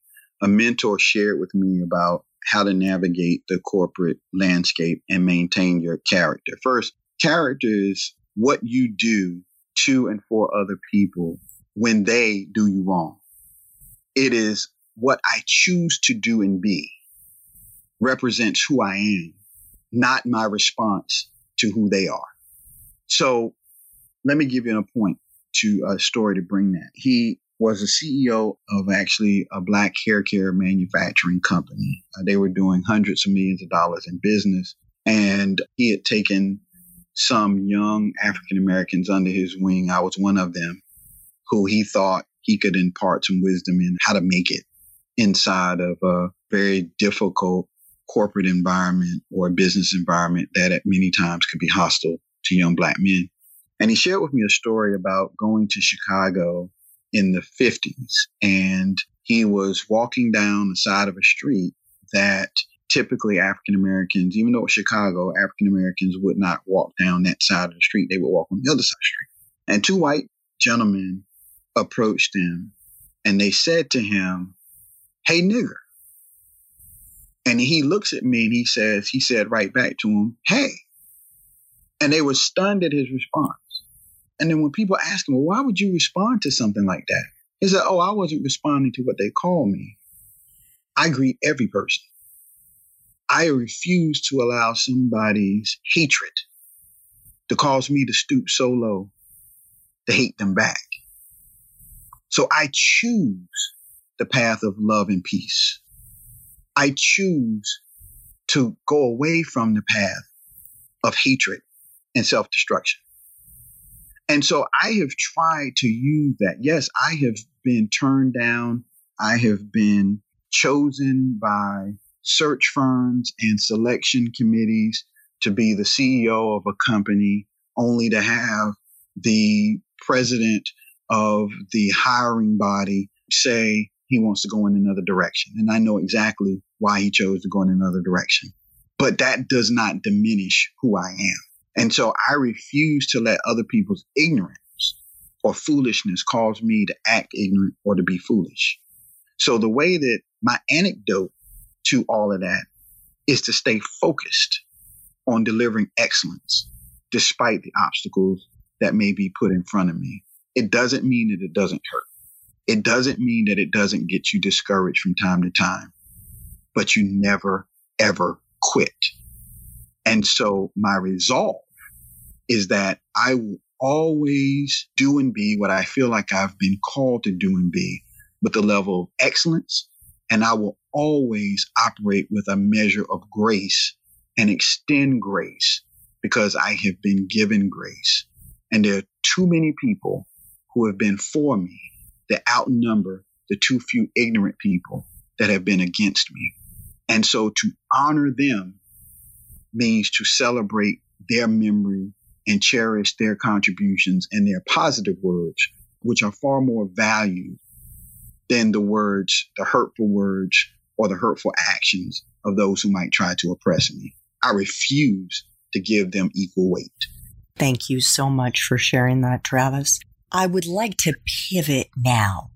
A mentor shared with me about how to navigate the corporate landscape and maintain your character. First, character is what you do to and for other people when they do you wrong. It is what I choose to do and be represents who I am, not my response to who they are. So let me give you a point to a story to bring that. He was a CEO of actually a black hair care manufacturing company. Uh, they were doing hundreds of millions of dollars in business. And he had taken some young African Americans under his wing. I was one of them who he thought he could impart some wisdom in how to make it inside of a very difficult corporate environment or business environment that at many times could be hostile to young black men. And he shared with me a story about going to Chicago in the 50s. And he was walking down the side of a street that typically African Americans, even though it's Chicago, African Americans would not walk down that side of the street. They would walk on the other side of the street. And two white gentlemen approached him and they said to him, Hey, nigger. And he looks at me and he says, he said right back to him, Hey. And they were stunned at his response. And then when people ask him, well, why would you respond to something like that? He said, Oh, I wasn't responding to what they call me. I greet every person. I refuse to allow somebody's hatred to cause me to stoop so low to hate them back. So I choose the path of love and peace. I choose to go away from the path of hatred and self destruction. And so I have tried to use that. Yes, I have been turned down. I have been chosen by search firms and selection committees to be the CEO of a company only to have the president of the hiring body say he wants to go in another direction. And I know exactly why he chose to go in another direction. But that does not diminish who I am. And so I refuse to let other people's ignorance or foolishness cause me to act ignorant or to be foolish. So the way that my anecdote to all of that is to stay focused on delivering excellence despite the obstacles that may be put in front of me. It doesn't mean that it doesn't hurt. It doesn't mean that it doesn't get you discouraged from time to time, but you never, ever quit. And so my resolve is that I will always do and be what I feel like I've been called to do and be with the level of excellence. And I will always operate with a measure of grace and extend grace because I have been given grace. And there are too many people who have been for me that outnumber the too few ignorant people that have been against me. And so to honor them means to celebrate their memory and cherish their contributions and their positive words, which are far more valued than the words, the hurtful words or the hurtful actions of those who might try to oppress me. I refuse to give them equal weight. Thank you so much for sharing that, Travis. I would like to pivot now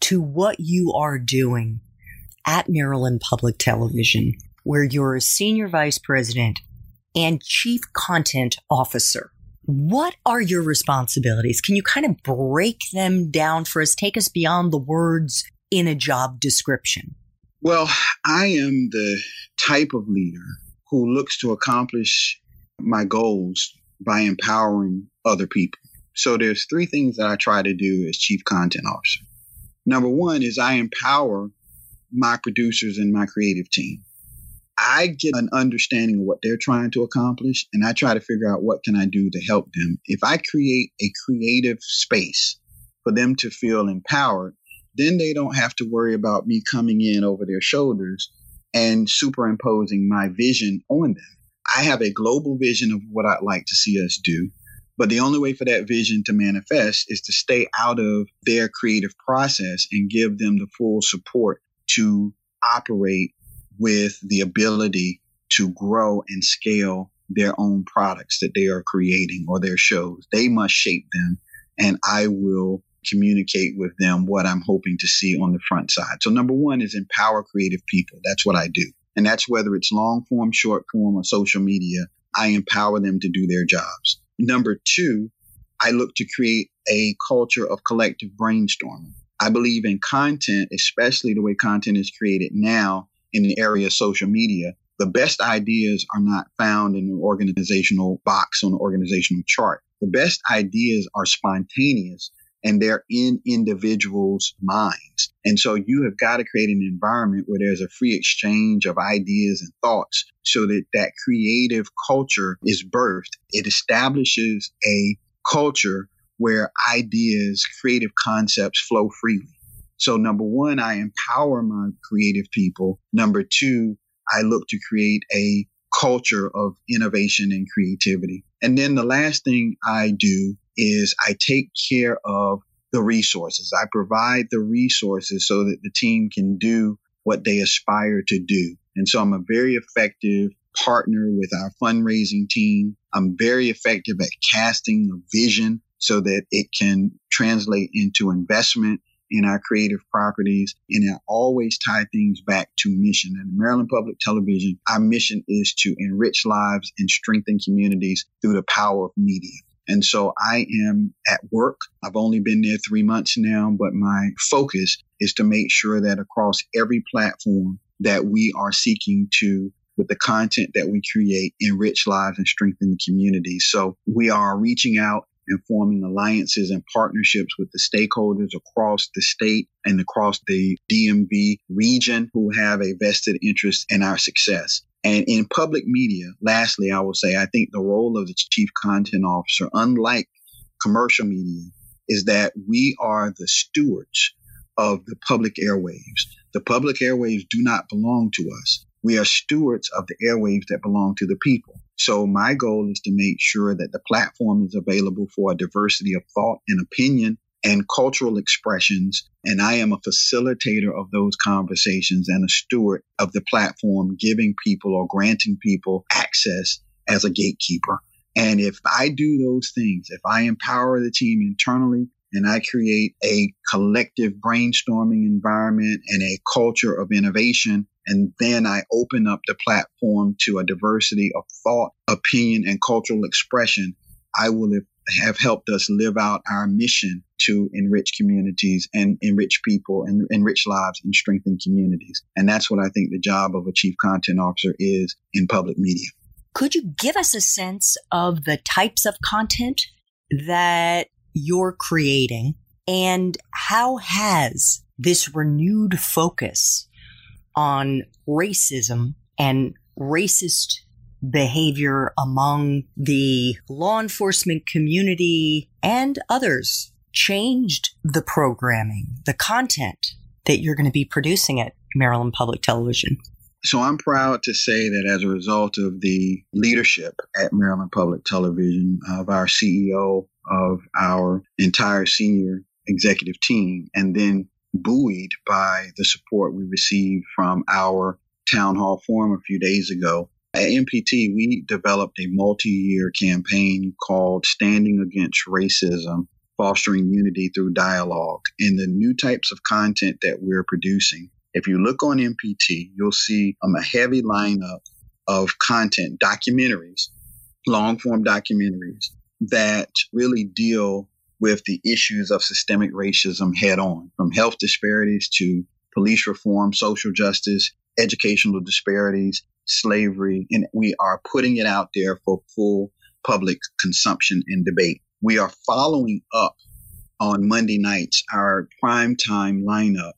to what you are doing at Maryland Public Television, where you're a senior vice president and chief content officer. What are your responsibilities? Can you kind of break them down for us? Take us beyond the words in a job description. Well, I am the type of leader who looks to accomplish my goals by empowering other people. So there's three things that I try to do as chief content officer. Number one is I empower my producers and my creative team. I get an understanding of what they're trying to accomplish and I try to figure out what can I do to help them. If I create a creative space for them to feel empowered, then they don't have to worry about me coming in over their shoulders and superimposing my vision on them. I have a global vision of what I'd like to see us do. But the only way for that vision to manifest is to stay out of their creative process and give them the full support to operate with the ability to grow and scale their own products that they are creating or their shows. They must shape them, and I will communicate with them what I'm hoping to see on the front side. So, number one is empower creative people. That's what I do. And that's whether it's long form, short form, or social media. I empower them to do their jobs. Number two, I look to create a culture of collective brainstorming. I believe in content, especially the way content is created now in the area of social media. The best ideas are not found in an organizational box on an organizational chart. The best ideas are spontaneous and they're in individuals' minds. And so you have got to create an environment where there's a free exchange of ideas and thoughts so that that creative culture is birthed. It establishes a culture where ideas, creative concepts flow freely. So number one, I empower my creative people. Number two, I look to create a culture of innovation and creativity. And then the last thing I do is I take care of the resources. I provide the resources so that the team can do what they aspire to do. And so I'm a very effective partner with our fundraising team. I'm very effective at casting a vision so that it can translate into investment in our creative properties. And I always tie things back to mission. And Maryland Public Television, our mission is to enrich lives and strengthen communities through the power of media. And so I am at work. I've only been there three months now, but my focus is to make sure that across every platform that we are seeking to with the content that we create, enrich lives and strengthen the community. So we are reaching out and forming alliances and partnerships with the stakeholders across the state and across the DMV region who have a vested interest in our success. And in public media, lastly, I will say, I think the role of the chief content officer, unlike commercial media, is that we are the stewards of the public airwaves. The public airwaves do not belong to us. We are stewards of the airwaves that belong to the people. So my goal is to make sure that the platform is available for a diversity of thought and opinion and cultural expressions. And I am a facilitator of those conversations and a steward of the platform, giving people or granting people access as a gatekeeper. And if I do those things, if I empower the team internally and I create a collective brainstorming environment and a culture of innovation, and then I open up the platform to a diversity of thought, opinion, and cultural expression, I will have helped us live out our mission to enrich communities and enrich people and enrich lives and strengthen communities. And that's what I think the job of a chief content officer is in public media. Could you give us a sense of the types of content that you're creating and how has this renewed focus on racism and racist behavior among the law enforcement community and others changed the programming, the content that you're going to be producing at Maryland Public Television? So I'm proud to say that as a result of the leadership at Maryland Public Television, of our CEO, of our entire senior executive team, and then buoyed by the support we received from our town hall forum a few days ago. At MPT, we developed a multi year campaign called Standing Against Racism Fostering Unity Through Dialogue. And the new types of content that we're producing, if you look on MPT, you'll see um, a heavy lineup of content, documentaries, long form documentaries that really deal with the issues of systemic racism head on, from health disparities to police reform, social justice, educational disparities, slavery, and we are putting it out there for full public consumption and debate. We are following up on Monday nights our prime time lineup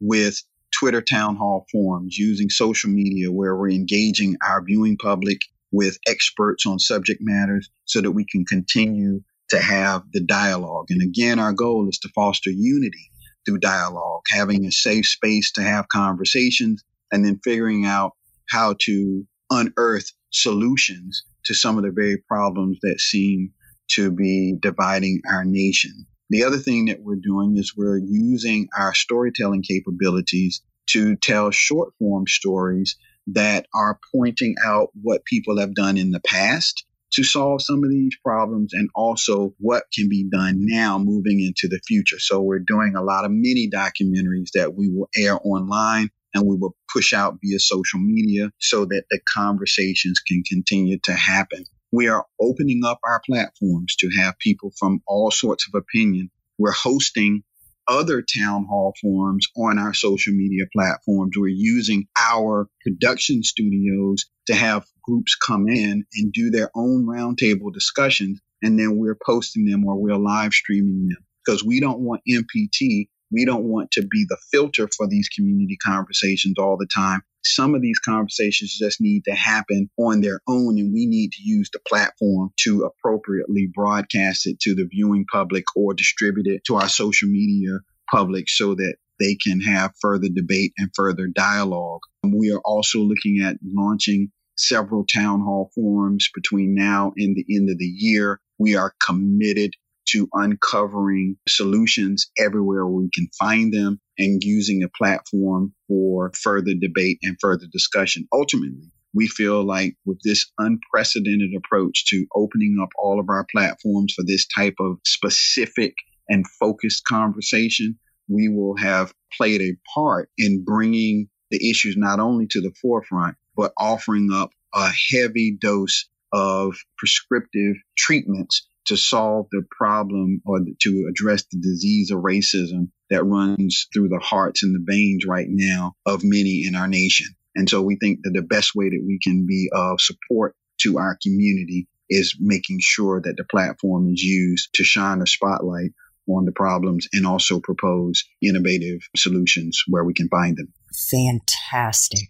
with Twitter town hall forums using social media where we're engaging our viewing public with experts on subject matters so that we can continue to have the dialogue. And again, our goal is to foster unity through dialogue, having a safe space to have conversations, and then figuring out how to unearth solutions to some of the very problems that seem to be dividing our nation. The other thing that we're doing is we're using our storytelling capabilities to tell short form stories that are pointing out what people have done in the past to solve some of these problems and also what can be done now moving into the future. So we're doing a lot of mini documentaries that we will air online and we will push out via social media so that the conversations can continue to happen. We are opening up our platforms to have people from all sorts of opinion. We're hosting other town hall forums on our social media platforms. We're using our production studios to have groups come in and do their own roundtable discussions. And then we're posting them or we're live streaming them because we don't want MPT. We don't want to be the filter for these community conversations all the time. Some of these conversations just need to happen on their own, and we need to use the platform to appropriately broadcast it to the viewing public or distribute it to our social media public so that they can have further debate and further dialogue. We are also looking at launching several town hall forums between now and the end of the year. We are committed to uncovering solutions everywhere we can find them and using a platform for further debate and further discussion. Ultimately, we feel like with this unprecedented approach to opening up all of our platforms for this type of specific and focused conversation, we will have played a part in bringing the issues not only to the forefront, but offering up a heavy dose of prescriptive treatments to solve the problem or to address the disease of racism that runs through the hearts and the veins right now of many in our nation. And so we think that the best way that we can be of support to our community is making sure that the platform is used to shine a spotlight on the problems and also propose innovative solutions where we can find them. Fantastic.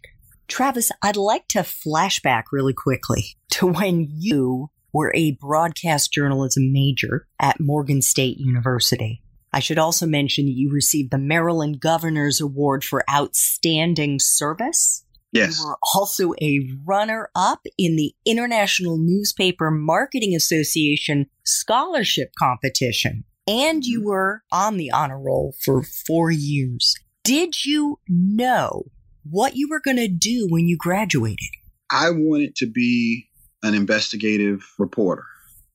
Travis, I'd like to flashback really quickly to when you were a broadcast journalism major at Morgan State University. I should also mention that you received the Maryland Governor's Award for Outstanding Service Yes. You were also a runner up in the International Newspaper Marketing Association scholarship competition. And you mm-hmm. were on the honor roll for four years. Did you know what you were going to do when you graduated? I wanted to be an investigative reporter,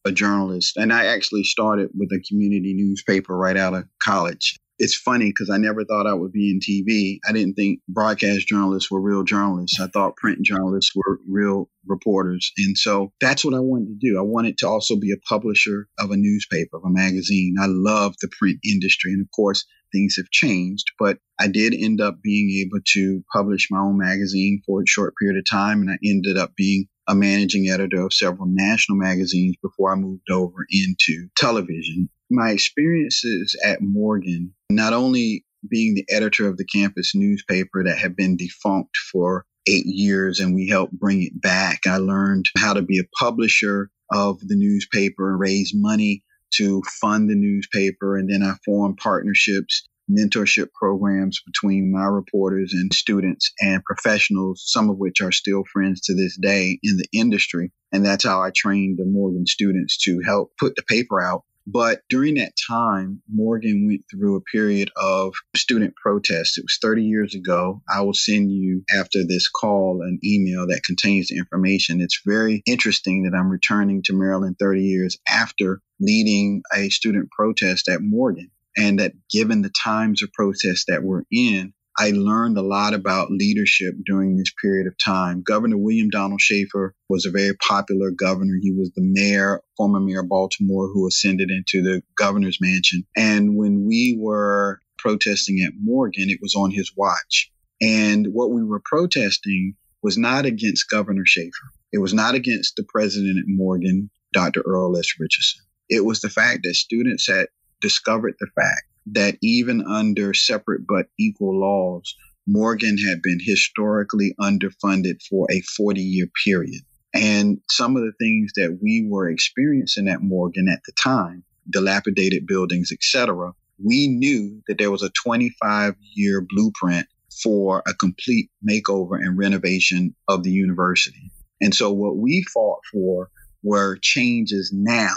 a journalist. And I actually started with a community newspaper right out of college it's funny because I never thought I would be in TV. I didn't think broadcast journalists were real journalists. I thought print journalists were real reporters. And so that's what I wanted to do. I wanted to also be a publisher of a newspaper, of a magazine. I love the print industry. And of course, things have changed, but I did end up being able to publish my own magazine for a short period of time. And I ended up being a managing editor of several national magazines before I moved over into television my experiences at Morgan, not only being the editor of the campus newspaper that had been defunct for eight years and we helped bring it back, I learned how to be a publisher of the newspaper and raise money to fund the newspaper. And then I formed partnerships, mentorship programs between my reporters and students and professionals, some of which are still friends to this day in the industry. And that's how I trained the Morgan students to help put the paper out but during that time, Morgan went through a period of student protests. It was 30 years ago. I will send you after this call an email that contains the information. It's very interesting that I'm returning to Maryland 30 years after leading a student protest at Morgan. And that given the times of protest that we're in, I learned a lot about leadership during this period of time. Governor William Donald Schaefer was a very popular governor. He was the mayor, former mayor of Baltimore, who ascended into the governor's mansion. And when we were protesting at Morgan, it was on his watch. And what we were protesting was not against Governor Schaefer. It was not against the president at Morgan, Dr. Earl S. Richardson. It was the fact that students had discovered the fact that even under separate but equal laws, Morgan had been historically underfunded for a 40 year period. And some of the things that we were experiencing at Morgan at the time, dilapidated buildings, etc., we knew that there was a 25 year blueprint for a complete makeover and renovation of the university. And so what we fought for were changes now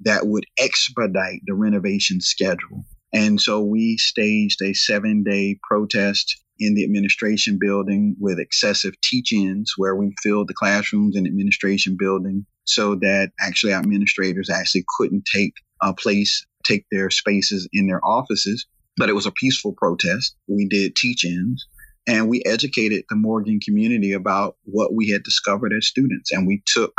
that would expedite the renovation schedule. And so we staged a seven day protest in the administration building with excessive teach ins where we filled the classrooms in administration building so that actually administrators actually couldn't take a place, take their spaces in their offices. But it was a peaceful protest. We did teach ins and we educated the Morgan community about what we had discovered as students. And we took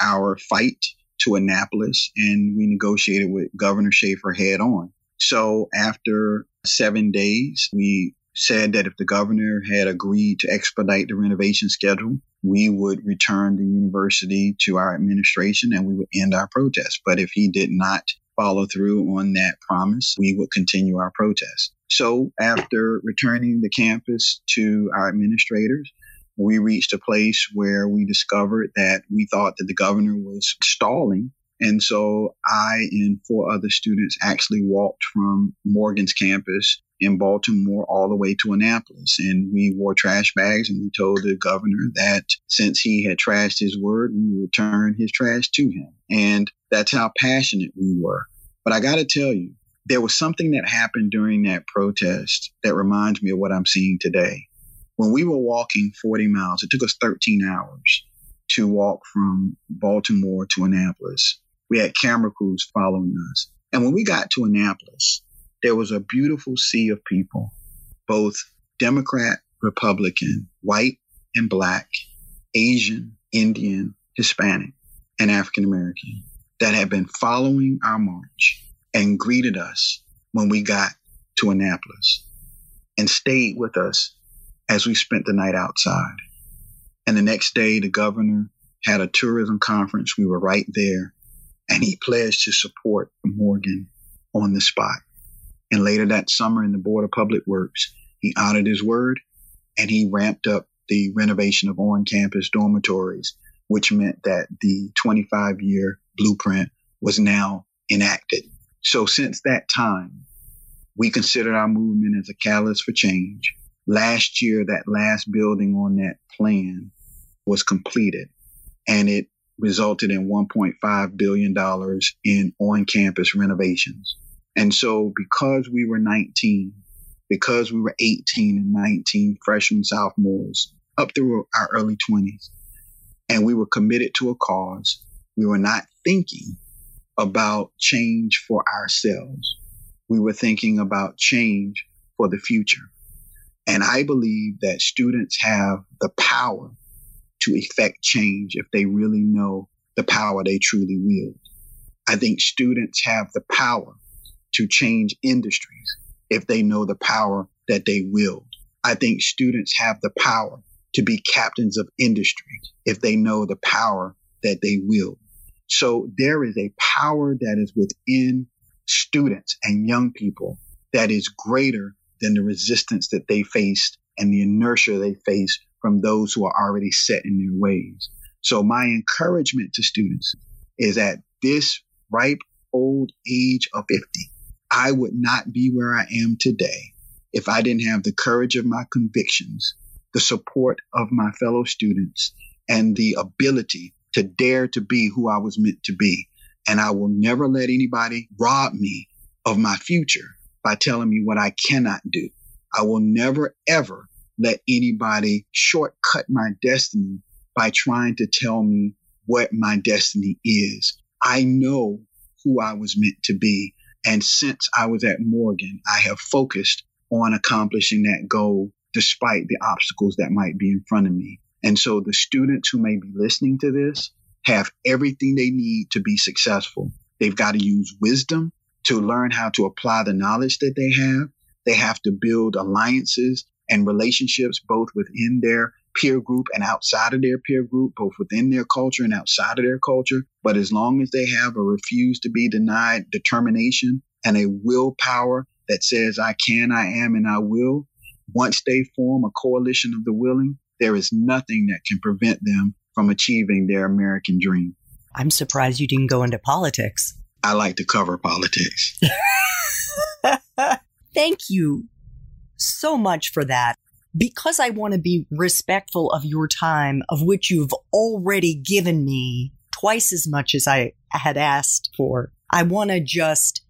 our fight to Annapolis and we negotiated with Governor Schaefer head on. So after seven days, we said that if the governor had agreed to expedite the renovation schedule, we would return the university to our administration and we would end our protest. But if he did not follow through on that promise, we would continue our protest. So after returning the campus to our administrators, we reached a place where we discovered that we thought that the governor was stalling and so I and four other students actually walked from Morgan's campus in Baltimore all the way to Annapolis. And we wore trash bags and we told the governor that since he had trashed his word, we would return his trash to him. And that's how passionate we were. But I got to tell you, there was something that happened during that protest that reminds me of what I'm seeing today. When we were walking 40 miles, it took us 13 hours to walk from Baltimore to Annapolis. We had camera crews following us. And when we got to Annapolis, there was a beautiful sea of people, both Democrat, Republican, white and black, Asian, Indian, Hispanic, and African American that had been following our march and greeted us when we got to Annapolis and stayed with us as we spent the night outside. And the next day, the governor had a tourism conference. We were right there and he pledged to support Morgan on the spot. And later that summer in the Board of Public Works, he honored his word and he ramped up the renovation of on campus dormitories, which meant that the 25 year blueprint was now enacted. So since that time, we considered our movement as a catalyst for change. Last year, that last building on that plan was completed and it resulted in $1.5 billion in on campus renovations. And so because we were 19, because we were 18 and 19 freshmen, sophomores, up through our early 20s, and we were committed to a cause, we were not thinking about change for ourselves. We were thinking about change for the future. And I believe that students have the power to effect change if they really know the power they truly wield. I think students have the power to change industries if they know the power that they wield. I think students have the power to be captains of industry if they know the power that they wield. So there is a power that is within students and young people that is greater than the resistance that they faced and the inertia they face from those who are already set in their ways. So my encouragement to students is at this ripe old age of 50, I would not be where I am today if I didn't have the courage of my convictions, the support of my fellow students, and the ability to dare to be who I was meant to be. And I will never let anybody rob me of my future by telling me what I cannot do. I will never, ever let anybody shortcut my destiny by trying to tell me what my destiny is. I know who I was meant to be. And since I was at Morgan, I have focused on accomplishing that goal despite the obstacles that might be in front of me. And so the students who may be listening to this have everything they need to be successful. They've got to use wisdom to learn how to apply the knowledge that they have. They have to build alliances and relationships both within their peer group and outside of their peer group, both within their culture and outside of their culture. But as long as they have a refuse to be denied determination and a willpower that says, I can, I am, and I will, once they form a coalition of the willing, there is nothing that can prevent them from achieving their American dream. I'm surprised you didn't go into politics. I like to cover politics. Thank you so much for that. Because I want to be respectful of your time, of which you've already given me twice as much as I had asked for, I want to just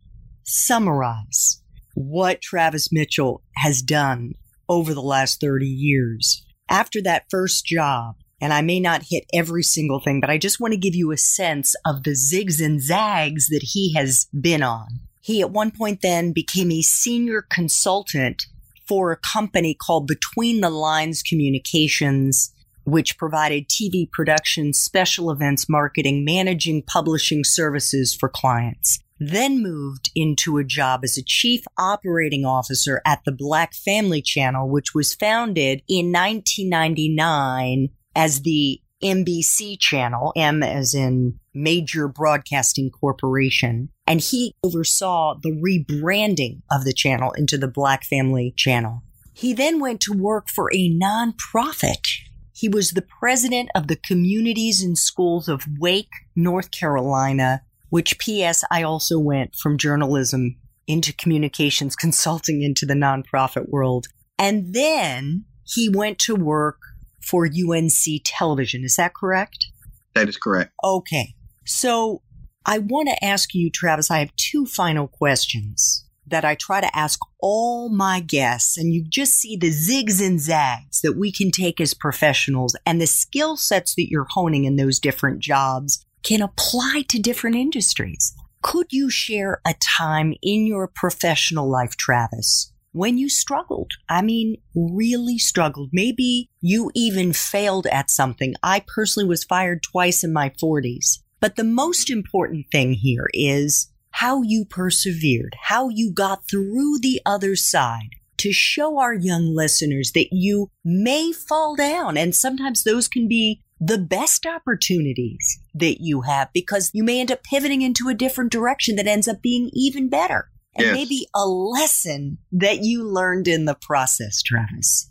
summarize what Travis Mitchell has done over the last 30 years. After that first job, and I may not hit every single thing, but I just want to give you a sense of the zigs and zags that he has been on. He at one point then became a senior consultant for a company called Between the Lines Communications, which provided TV production, special events marketing, managing publishing services for clients. Then moved into a job as a chief operating officer at the Black Family Channel, which was founded in 1999 as the MBC channel, M as in major broadcasting corporation. And he oversaw the rebranding of the channel into the Black Family Channel. He then went to work for a nonprofit. He was the president of the Communities In Schools of Wake, North Carolina, which P.S. I also went from journalism into communications consulting into the nonprofit world. And then he went to work for UNC television. Is that correct? That is correct. Okay. So I want to ask you, Travis, I have two final questions that I try to ask all my guests, and you just see the zigs and zags that we can take as professionals and the skill sets that you're honing in those different jobs can apply to different industries. Could you share a time in your professional life, Travis, when you struggled. I mean, really struggled. Maybe you even failed at something. I personally was fired twice in my 40s. But the most important thing here is how you persevered, how you got through the other side to show our young listeners that you may fall down. And sometimes those can be the best opportunities that you have because you may end up pivoting into a different direction that ends up being even better and yes. maybe a lesson that you learned in the process, Travis?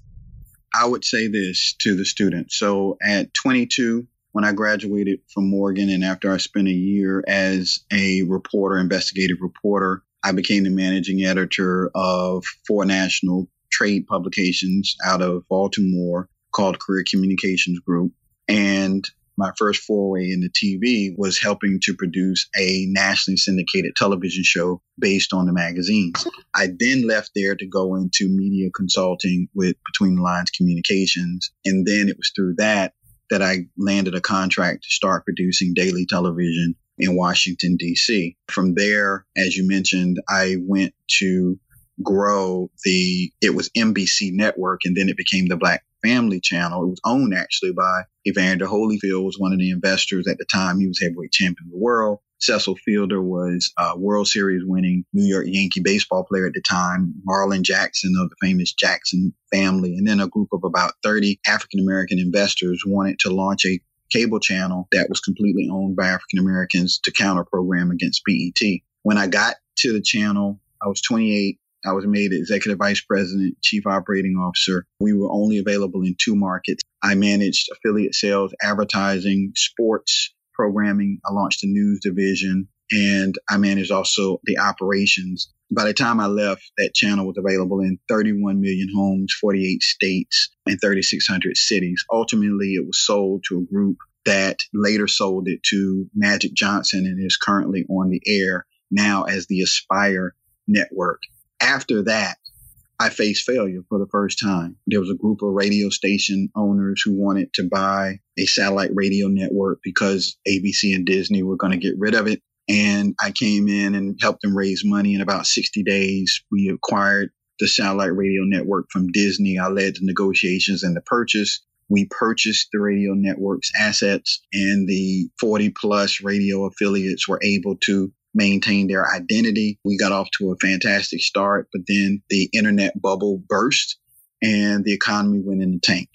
I would say this to the students. So at 22, when I graduated from Morgan and after I spent a year as a reporter, investigative reporter, I became the managing editor of four national trade publications out of Baltimore called Career Communications Group. And my first foray into TV was helping to produce a nationally syndicated television show based on the magazines. I then left there to go into media consulting with Between the Lines Communications. And then it was through that that I landed a contract to start producing daily television in Washington, D.C. From there, as you mentioned, I went to grow the, it was MBC Network, and then it became the Black Family Channel. It was owned actually by Evander Holyfield, was one of the investors at the time. He was heavyweight champion of the world. Cecil Fielder was a World Series winning New York Yankee baseball player at the time. Marlon Jackson of the famous Jackson family. And then a group of about 30 African American investors wanted to launch a cable channel that was completely owned by African Americans to counter program against BET. When I got to the channel, I was 28. I was made executive vice president, chief operating officer. We were only available in two markets. I managed affiliate sales, advertising, sports, programming. I launched a news division and I managed also the operations. By the time I left, that channel was available in 31 million homes, 48 states, and 3,600 cities. Ultimately, it was sold to a group that later sold it to Magic Johnson and is currently on the air now as the Aspire Network. After that, I faced failure for the first time. There was a group of radio station owners who wanted to buy a satellite radio network because ABC and Disney were going to get rid of it. And I came in and helped them raise money. In about 60 days, we acquired the satellite radio network from Disney. I led the negotiations and the purchase. We purchased the radio network's assets and the 40 plus radio affiliates were able to maintain their identity. We got off to a fantastic start, but then the internet bubble burst and the economy went in the tank.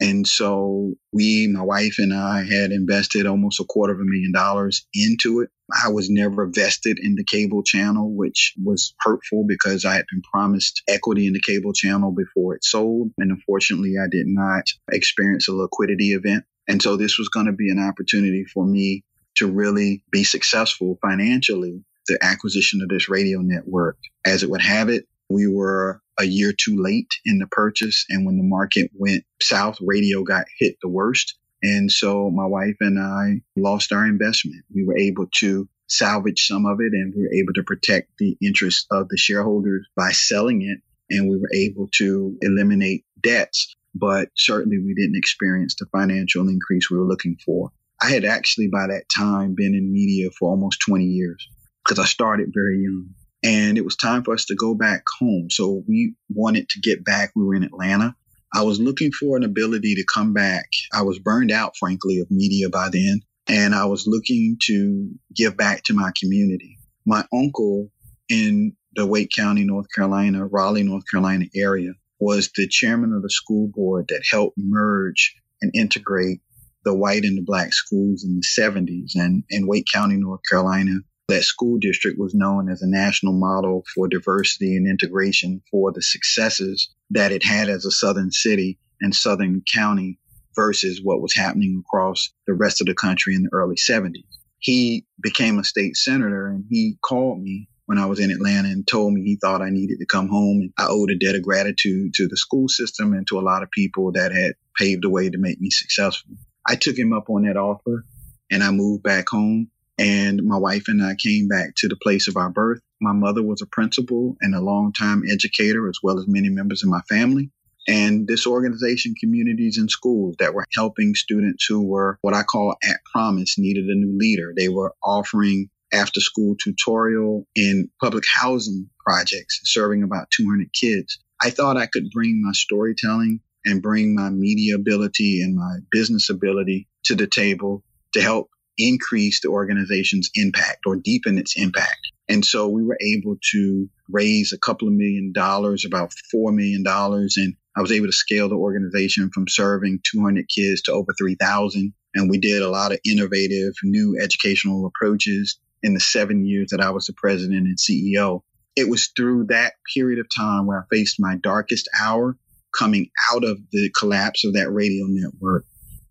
And so we, my wife and I had invested almost a quarter of a million dollars into it. I was never vested in the cable channel, which was hurtful because I had been promised equity in the cable channel before it sold. And unfortunately, I did not experience a liquidity event. And so this was going to be an opportunity for me to really be successful financially, the acquisition of this radio network. As it would have it, we were a year too late in the purchase. And when the market went south, radio got hit the worst. And so my wife and I lost our investment. We were able to salvage some of it and we were able to protect the interests of the shareholders by selling it. And we were able to eliminate debts, but certainly we didn't experience the financial increase we were looking for. I had actually by that time been in media for almost 20 years because I started very young and it was time for us to go back home. So we wanted to get back. We were in Atlanta. I was looking for an ability to come back. I was burned out, frankly, of media by then, and I was looking to give back to my community. My uncle in the Wake County, North Carolina, Raleigh, North Carolina area was the chairman of the school board that helped merge and integrate the white and the black schools in the 70s. And in Wake County, North Carolina, that school district was known as a national model for diversity and integration for the successes that it had as a southern city and southern county versus what was happening across the rest of the country in the early 70s. He became a state senator and he called me when I was in Atlanta and told me he thought I needed to come home. And I owed a debt of gratitude to the school system and to a lot of people that had paved the way to make me successful. I took him up on that offer and I moved back home. And my wife and I came back to the place of our birth. My mother was a principal and a longtime educator, as well as many members of my family. And this organization, Communities In Schools, that were helping students who were what I call at promise, needed a new leader. They were offering after school tutorial in public housing projects, serving about 200 kids. I thought I could bring my storytelling and bring my media ability and my business ability to the table to help increase the organization's impact or deepen its impact. And so we were able to raise a couple of million dollars, about $4 million. And I was able to scale the organization from serving 200 kids to over 3,000. And we did a lot of innovative new educational approaches in the seven years that I was the president and CEO. It was through that period of time where I faced my darkest hour coming out of the collapse of that radio network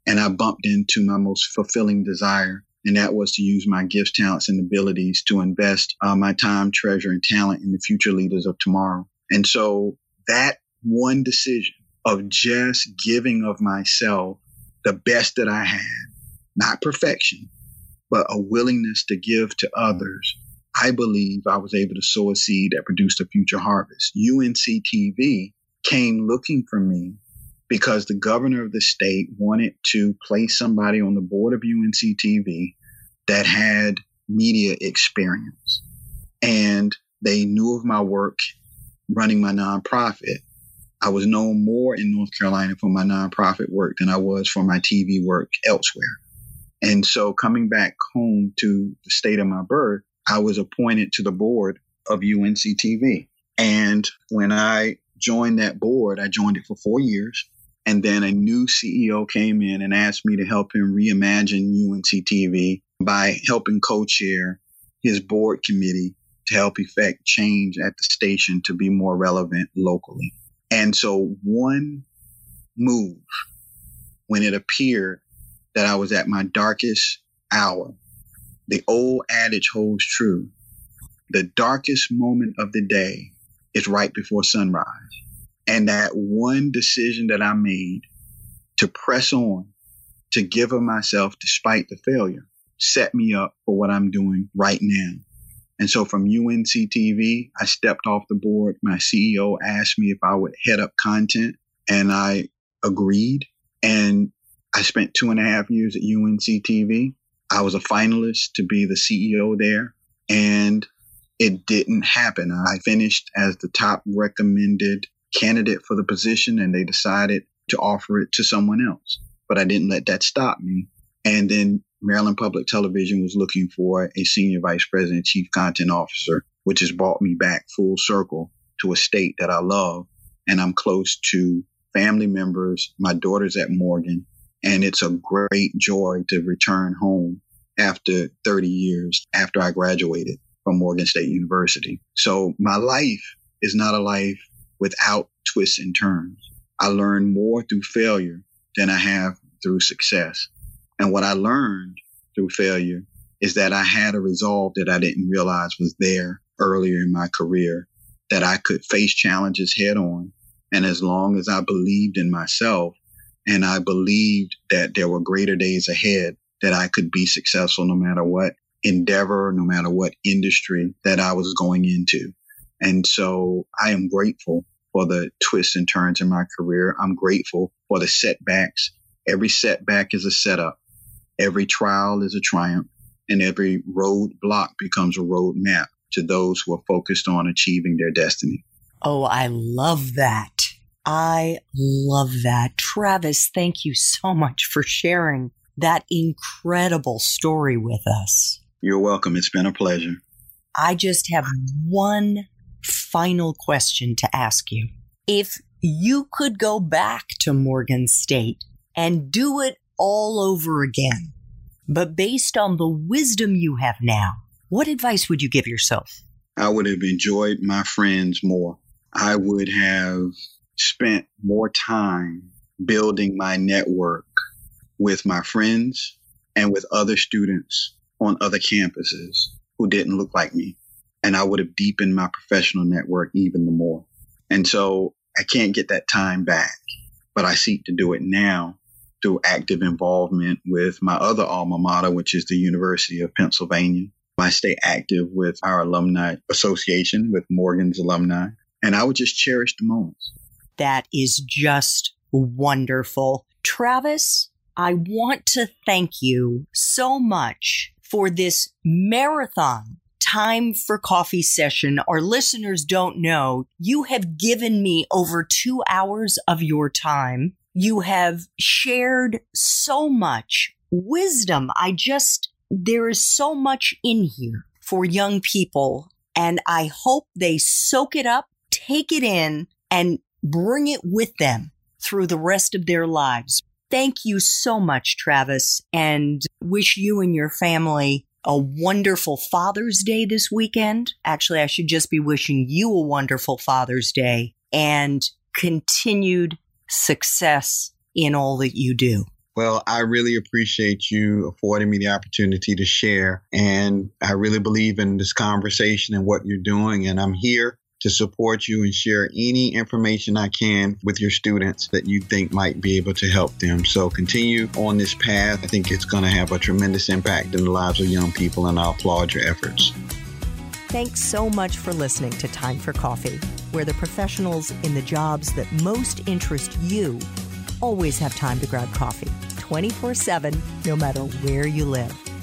and I bumped into my most fulfilling desire. And that was to use my gifts, talents, and abilities to invest uh, my time, treasure, and talent in the future leaders of tomorrow. And so that one decision of just giving of myself the best that I had, not perfection, but a willingness to give to others, I believe I was able to sow a seed that produced a future harvest. UNC TV came looking for me because the governor of the state wanted to place somebody on the board of UNC TV that had media experience. And they knew of my work running my nonprofit. I was known more in North Carolina for my nonprofit work than I was for my TV work elsewhere. And so coming back home to the state of my birth, I was appointed to the board of UNC TV. And when I joined that board, I joined it for four years. And then a new CEO came in and asked me to help him reimagine UNC TV by helping co chair his board committee to help effect change at the station to be more relevant locally. And so, one move when it appeared that I was at my darkest hour, the old adage holds true. The darkest moment of the day is right before sunrise. And that one decision that I made to press on, to give of myself despite the failure, set me up for what I'm doing right now. And so from UNC TV, I stepped off the board. My CEO asked me if I would head up content, and I agreed. And I spent two and a half years at UNC TV. I was a finalist to be the CEO there, and it didn't happen. I finished as the top recommended candidate for the position, and they decided to offer it to someone else. But I didn't let that stop me. And then Maryland Public Television was looking for a senior vice president, chief content officer, which has brought me back full circle to a state that I love. And I'm close to family members. My daughter's at Morgan, and it's a great joy to return home after 30 years after I graduated from Morgan State University. So my life is not a life without twists and turns. I learned more through failure than I have through success. And what I learned through failure is that I had a resolve that I didn't realize was there earlier in my career, that I could face challenges head on. And as long as I believed in myself and I believed that there were greater days ahead, that I could be successful no matter what endeavor, no matter what industry that I was going into. And so I am grateful for the twists and turns in my career. I'm grateful for the setbacks. Every setback is a setup. Every trial is a triumph, and every roadblock becomes a roadmap to those who are focused on achieving their destiny. Oh, I love that. I love that. Travis, thank you so much for sharing that incredible story with us. You're welcome. It's been a pleasure. I just have one final question to ask you. If you could go back to Morgan State and do it all over again. But based on the wisdom you have now, what advice would you give yourself? I would have enjoyed my friends more. I would have spent more time building my network with my friends and with other students on other campuses who didn't look like me. And I would have deepened my professional network even the more. And so I can't get that time back, but I seek to do it now through active involvement with my other alma mater, which is the University of Pennsylvania. I stay active with our alumni association with Morgan's alumni, and I would just cherish the moments. That is just wonderful. Travis, I want to thank you so much for this marathon time for coffee session. Our listeners don't know you have given me over two hours of your time you have shared so much wisdom. I just, there is so much in here for young people. And I hope they soak it up, take it in, and bring it with them through the rest of their lives. Thank you so much, Travis, and wish you and your family a wonderful Father's Day this weekend. Actually, I should just be wishing you a wonderful Father's Day and continued success in all that you do. Well, I really appreciate you affording me the opportunity to share. And I really believe in this conversation and what you're doing. And I'm here to support you and share any information I can with your students that you think might be able to help them. So continue on this path. I think it's going to have a tremendous impact in the lives of young people, and I applaud your efforts. Thanks so much for listening to Time for Coffee, where the professionals in the jobs that most interest you always have time to grab coffee 24 7, no matter where you live.